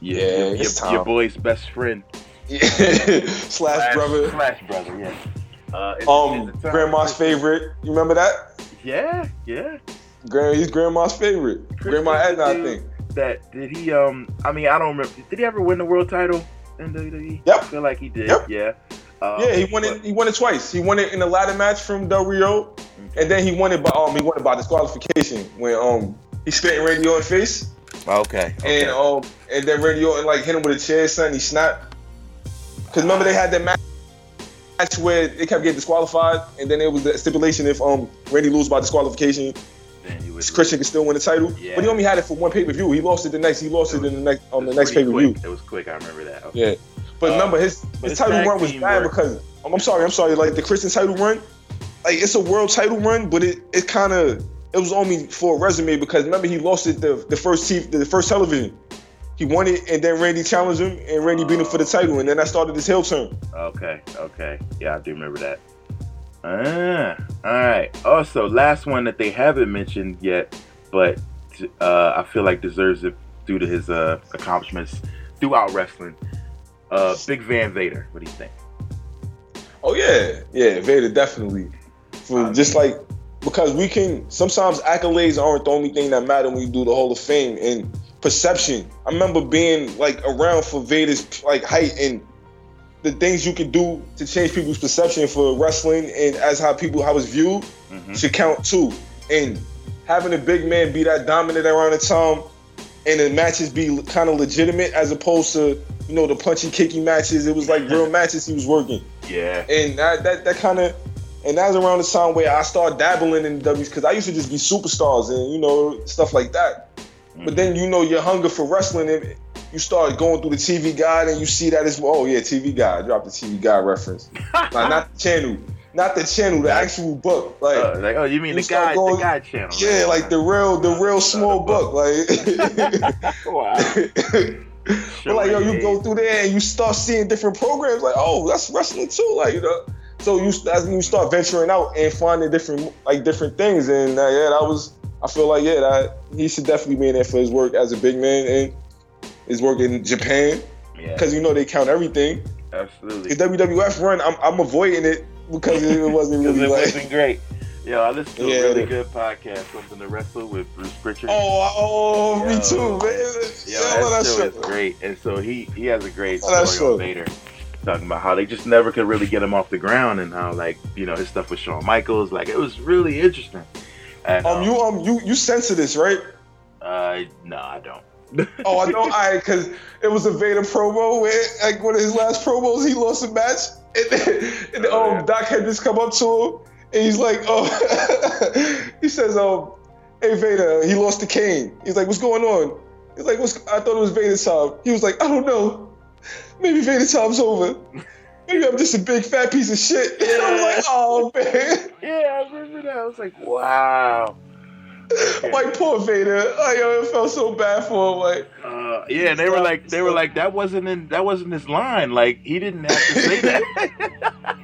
Yeah, Yeah, your, it's your, your boy's best friend slash brother. slash brother. Yeah. Uh, is- Um, is it time grandma's favorite. You remember that? Yeah, yeah. Grand, he's grandma's favorite. Grandma Christian's Edna, I think. That did he? Um, I mean, I don't remember. Did he ever win the world title in WWE? Yep. I feel like he did. Yep. Yeah. Um, Yeah, he won but- it. He won it twice. He won it in the ladder match from Del Rio, and then he won it by um he won it by disqualification when um he spit in Randy Orton's face, Okay. okay. and um and then Randy Orton like hit him with a chair, son. He snapped. Cause remember they had that match match where they kept getting disqualified, and then it was the stipulation if um Randy lose by disqualification, Was Christian could still win the title. Yeah. But he only had it for one pay per view. He lost it the next. He lost it, in the next on the next pay per view. It was quick. I remember that. Okay. Yeah. But Uh, remember, his, his his title run was bad work- because um, I'm sorry, I'm sorry. Like the Christian title run, like it's a world title run, but it, it kind of it was only for a resume because remember he lost it the the first TV, the first television. He won it, and then Randy challenged him, and Randy beat him for the title, and then I started his heel turn. Okay, okay. Yeah, I do remember that. Ah, all right. Also, last one that they haven't mentioned yet, but uh, I feel like deserves it due to his uh, accomplishments throughout wrestling. Uh, Big Van Vader. What do you think? Oh yeah, yeah, Vader definitely. For I just like because we can sometimes accolades aren't the only thing that matter when you do the Hall of Fame and perception. I remember being like around for Vader's like height and the things you can do to change people's perception for wrestling and as how people how it's viewed Mhm. should count too. And having a big man be that dominant around the time and the matches be kind of legitimate as opposed to you know the punchy kicky matches. It was like real matches he was working Yeah. and that that, that kind of and that was around the time where I started dabbling in W's because I used to just be superstars and you know stuff like that. But then you know your hunger for wrestling, and you start going through the TV guide and you see that as oh yeah TV guide, drop the TV guide reference, like, not the channel, not the channel, the actual book, like. Uh, like, oh, you mean You the guy, going- the guy channel? yeah, right? like the real, the real small book, like. wow. But like yo, you go through there and you start seeing different programs. Like, oh, that's wrestling too. Like, you know. So you when you start venturing out and finding different like different things. And uh, yeah, that was. I feel like yeah, that he should definitely be in there for his work as a big man and his working in Japan Yeah, because you know they count everything. absolutely. His WWF run, I'm, I'm avoiding it because it wasn't really it like. wasn't great. Yo, I listened to Yeah. a really good podcast, Something to Wrestle with Bruce Pritchard. Oh, oh, me too, man. Yeah, Yeah, that, that show is great. And so he he has a great story on. Vader, talking about how they just never could really get him off the ground, and how like you know his stuff with Shawn Michaels, like it was really interesting. And, Um, you um you you censor this right? uh, no, I don't. Oh, I know. I because it was a Vader promo where, like, one of his last promos, he lost a match, and, and Oh, um, yeah. Doc had just come up to him, and he's like, "Oh," he says, "Um, hey Vader, he lost to Kane." He's like, "What's going on?" He's like, "What's?" I thought it was Vader's time. He was like, "I don't know. Maybe Vader time's over." maybe I'm just a big fat piece of shit. Yeah. I was like, oh man. Yeah, I remember that. I was like, wow. Okay. Like poor Vader, I yo, felt so bad for him. Like, uh, yeah, they were like, they were like, that wasn't in, that wasn't his line. Like, he didn't have to say that.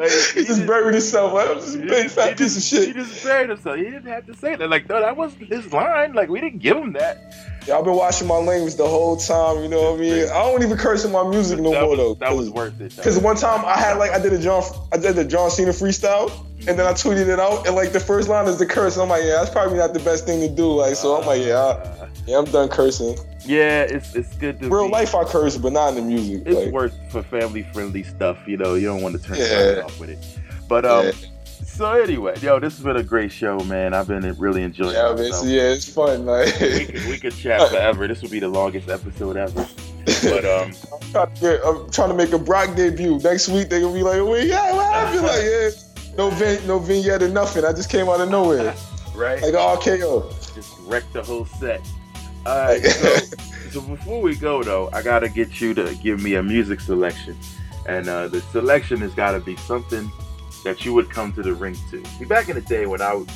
Like, he, he just buried himself. Like, I'm just a big fat piece just, of shit. He just buried himself. He didn't have to say that. Like, no, that wasn't his line. Like, we didn't give him that. Yeah, I've been watching my language the whole time. You know what I mean? I don't even curse in my music no that more was, though. That was worth it. Because one time I had like I did a John I did the John Cena freestyle, and then I tweeted it out, and like the first line is the curse. And I'm like, yeah, that's probably not the best thing to do. Like, so I'm like, yeah, I, yeah, I'm done cursing. Yeah, it's it's good to real be, life. I curse, but not in the music. It's like, worth for family friendly stuff. You know, you don't want to turn Yeah. off with it. But um, Yeah. so anyway, yo, this has been a great show, man. I've been really enjoying yeah, it. So, yeah, it's fun. Like, we, could, we could chat forever. This would be the longest episode ever. But um, I'm trying, to get, I'm trying to make a Brock debut next week. They gonna be like, "Wait, yeah, what happened?" Like, yeah, no vin- no vignette or nothing. I just came out of nowhere, right, like RKO. just wrecked the whole set. All right, so, so before we go though, I gotta get you to give me a music selection, and uh, the selection has got to be something that you would come to the ring to. See, back in the day when I was,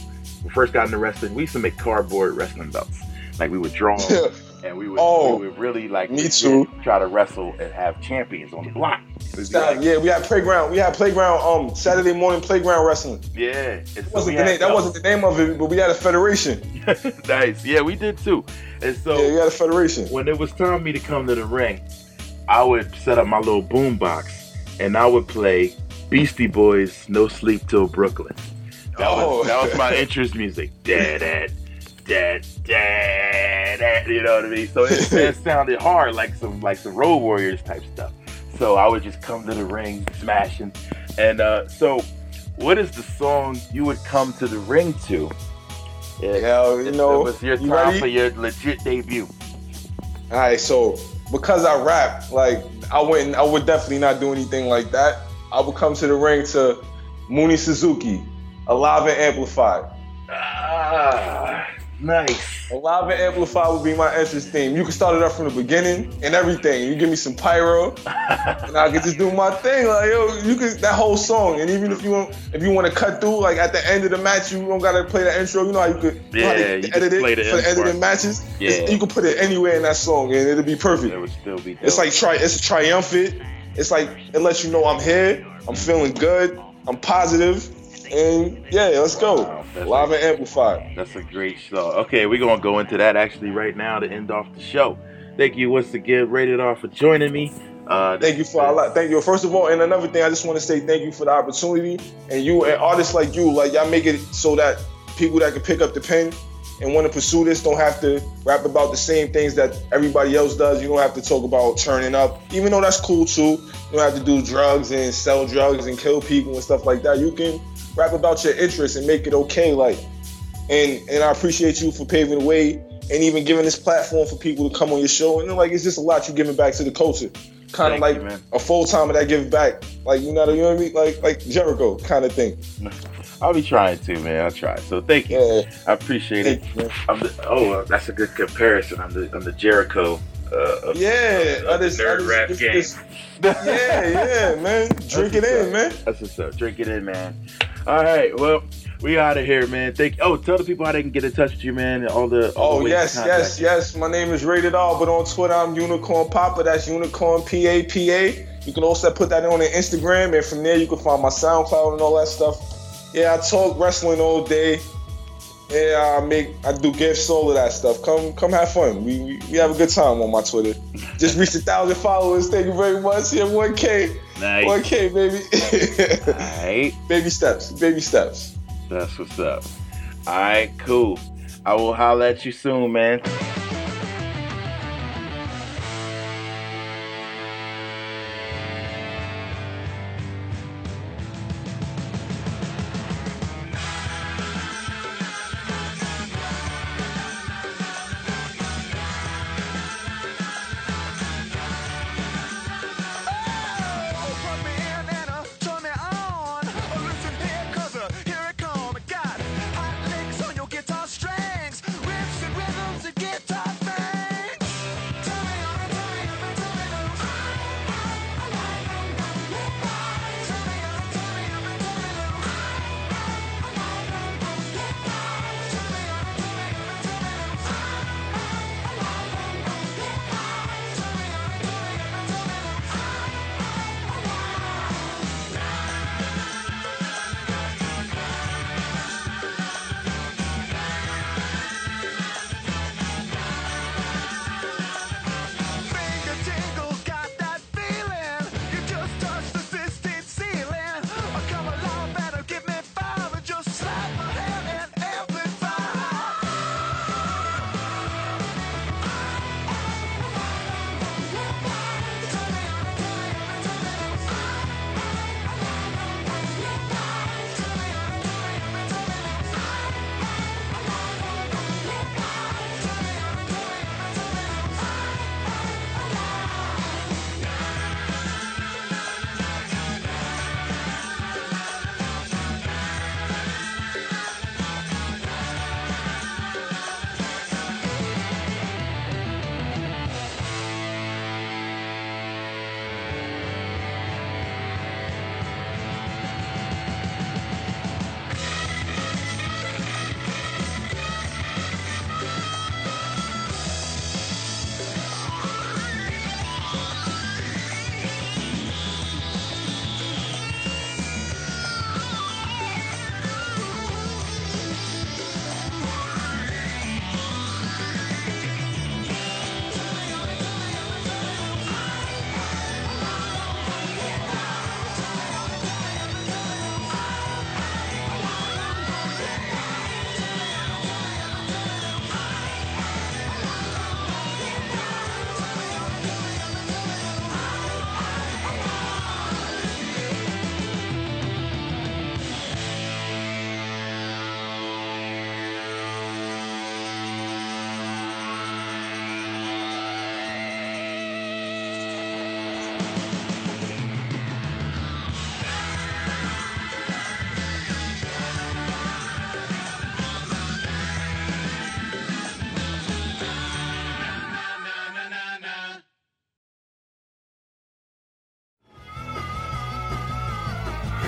first got into wrestling, we used to make cardboard wrestling belts. Like we would draw and we would, Oh, we would really like me legit too. try to wrestle and have champions on the block. It would be Stop. like- yeah, we had playground. We had playground. Um, Saturday morning playground wrestling. yeah, and so That wasn't the had name. That wasn't the name of it, but we had a federation. nice. Yeah, we did too. And so Yeah, we had a federation. when it was time for me to come to the ring, I would set up my little boom box and I would play Beastie Boys "No Sleep Till Brooklyn." That, Oh. was, that was my interest music. Dad, dad, You know what I mean? So it, it sounded hard, like some like some Road Warriors type stuff. So I would just come to the ring smashing. And uh, so, what is the song you would come to the ring to? Yeah, you if know. it was your you time ready? for your legit debut. All right, so because I rap, like I wouldn't, I would definitely not do anything like that. I would come to the ring to Mooney Suzuki, Alive and Amplified. Ah, nice. Alive and Amplified would be my entrance theme. You can start it up from the beginning and everything. You give me some pyro, and I can just do my thing. Like yo, you can that whole song. And even if you want, if you want to cut through, like at the end of the match, you don't gotta play the intro. You know how you could you know Yeah, they you edit just it play the for the end of the matches. Yeah. It's- you can put it anywhere in that song, and it'll be perfect. That would still be. Dope. It's like tri- it's triumphant. It's like it lets you know I'm here. I'm feeling good. I'm positive, and yeah, let's go. Wow, Live a- and amplified. That's a great show. Okay, we're gonna go into that actually right now to end off the show. Thank you once again, Rated R, for joining me. Uh, Thank you for a lot. Thank you. First of all, and another thing, I just want to say thank you for the opportunity. And you and artists like you, like y'all make it so that people that can pick up the pen and want to pursue this don't have to rap about the same things that everybody else does. You don't have to talk about turning up, even though that's cool too. You don't have to do drugs and sell drugs and kill people and stuff like that. You can rap about your interests and make it okay. Like, and and I appreciate you for paving the way and even giving this platform for people to come on your show. And then, like, it's just a lot you giving back to the culture. Kind of like you, a full time of that give back, like you know, you know what I mean, like like Jericho kind of thing. I'll be trying to, man. I'll try. So thank you. Yeah, I appreciate it. you. I'm the, oh, that's a good comparison. I'm the I'm the Jericho. Uh, of, yeah, of the others, nerd rap this- game. this- yeah, yeah, man. Drink it in, up. man. That's what's up. Drink it in, man. All right. Well, we out of here, man. Thank. Oh, tell the people how they can get in touch with you, man. All the. All Oh the yes, yes, yes. My name is Rated All, but on Twitter I'm Unicorn Papa. That's Unicorn P A P A. You can also put that on the Instagram, and from there you can find my SoundCloud and all that stuff. Yeah, I talk wrestling all day. Yeah, I make, I do gifts, all of that stuff. Come, come have fun. We, we, we have a good time on my Twitter. Just reached a thousand followers. Thank you very much. Yeah, one K, Nice. one K, baby. All right. baby steps, baby steps. That's what's up. All right. Cool. I will holler at you soon, man.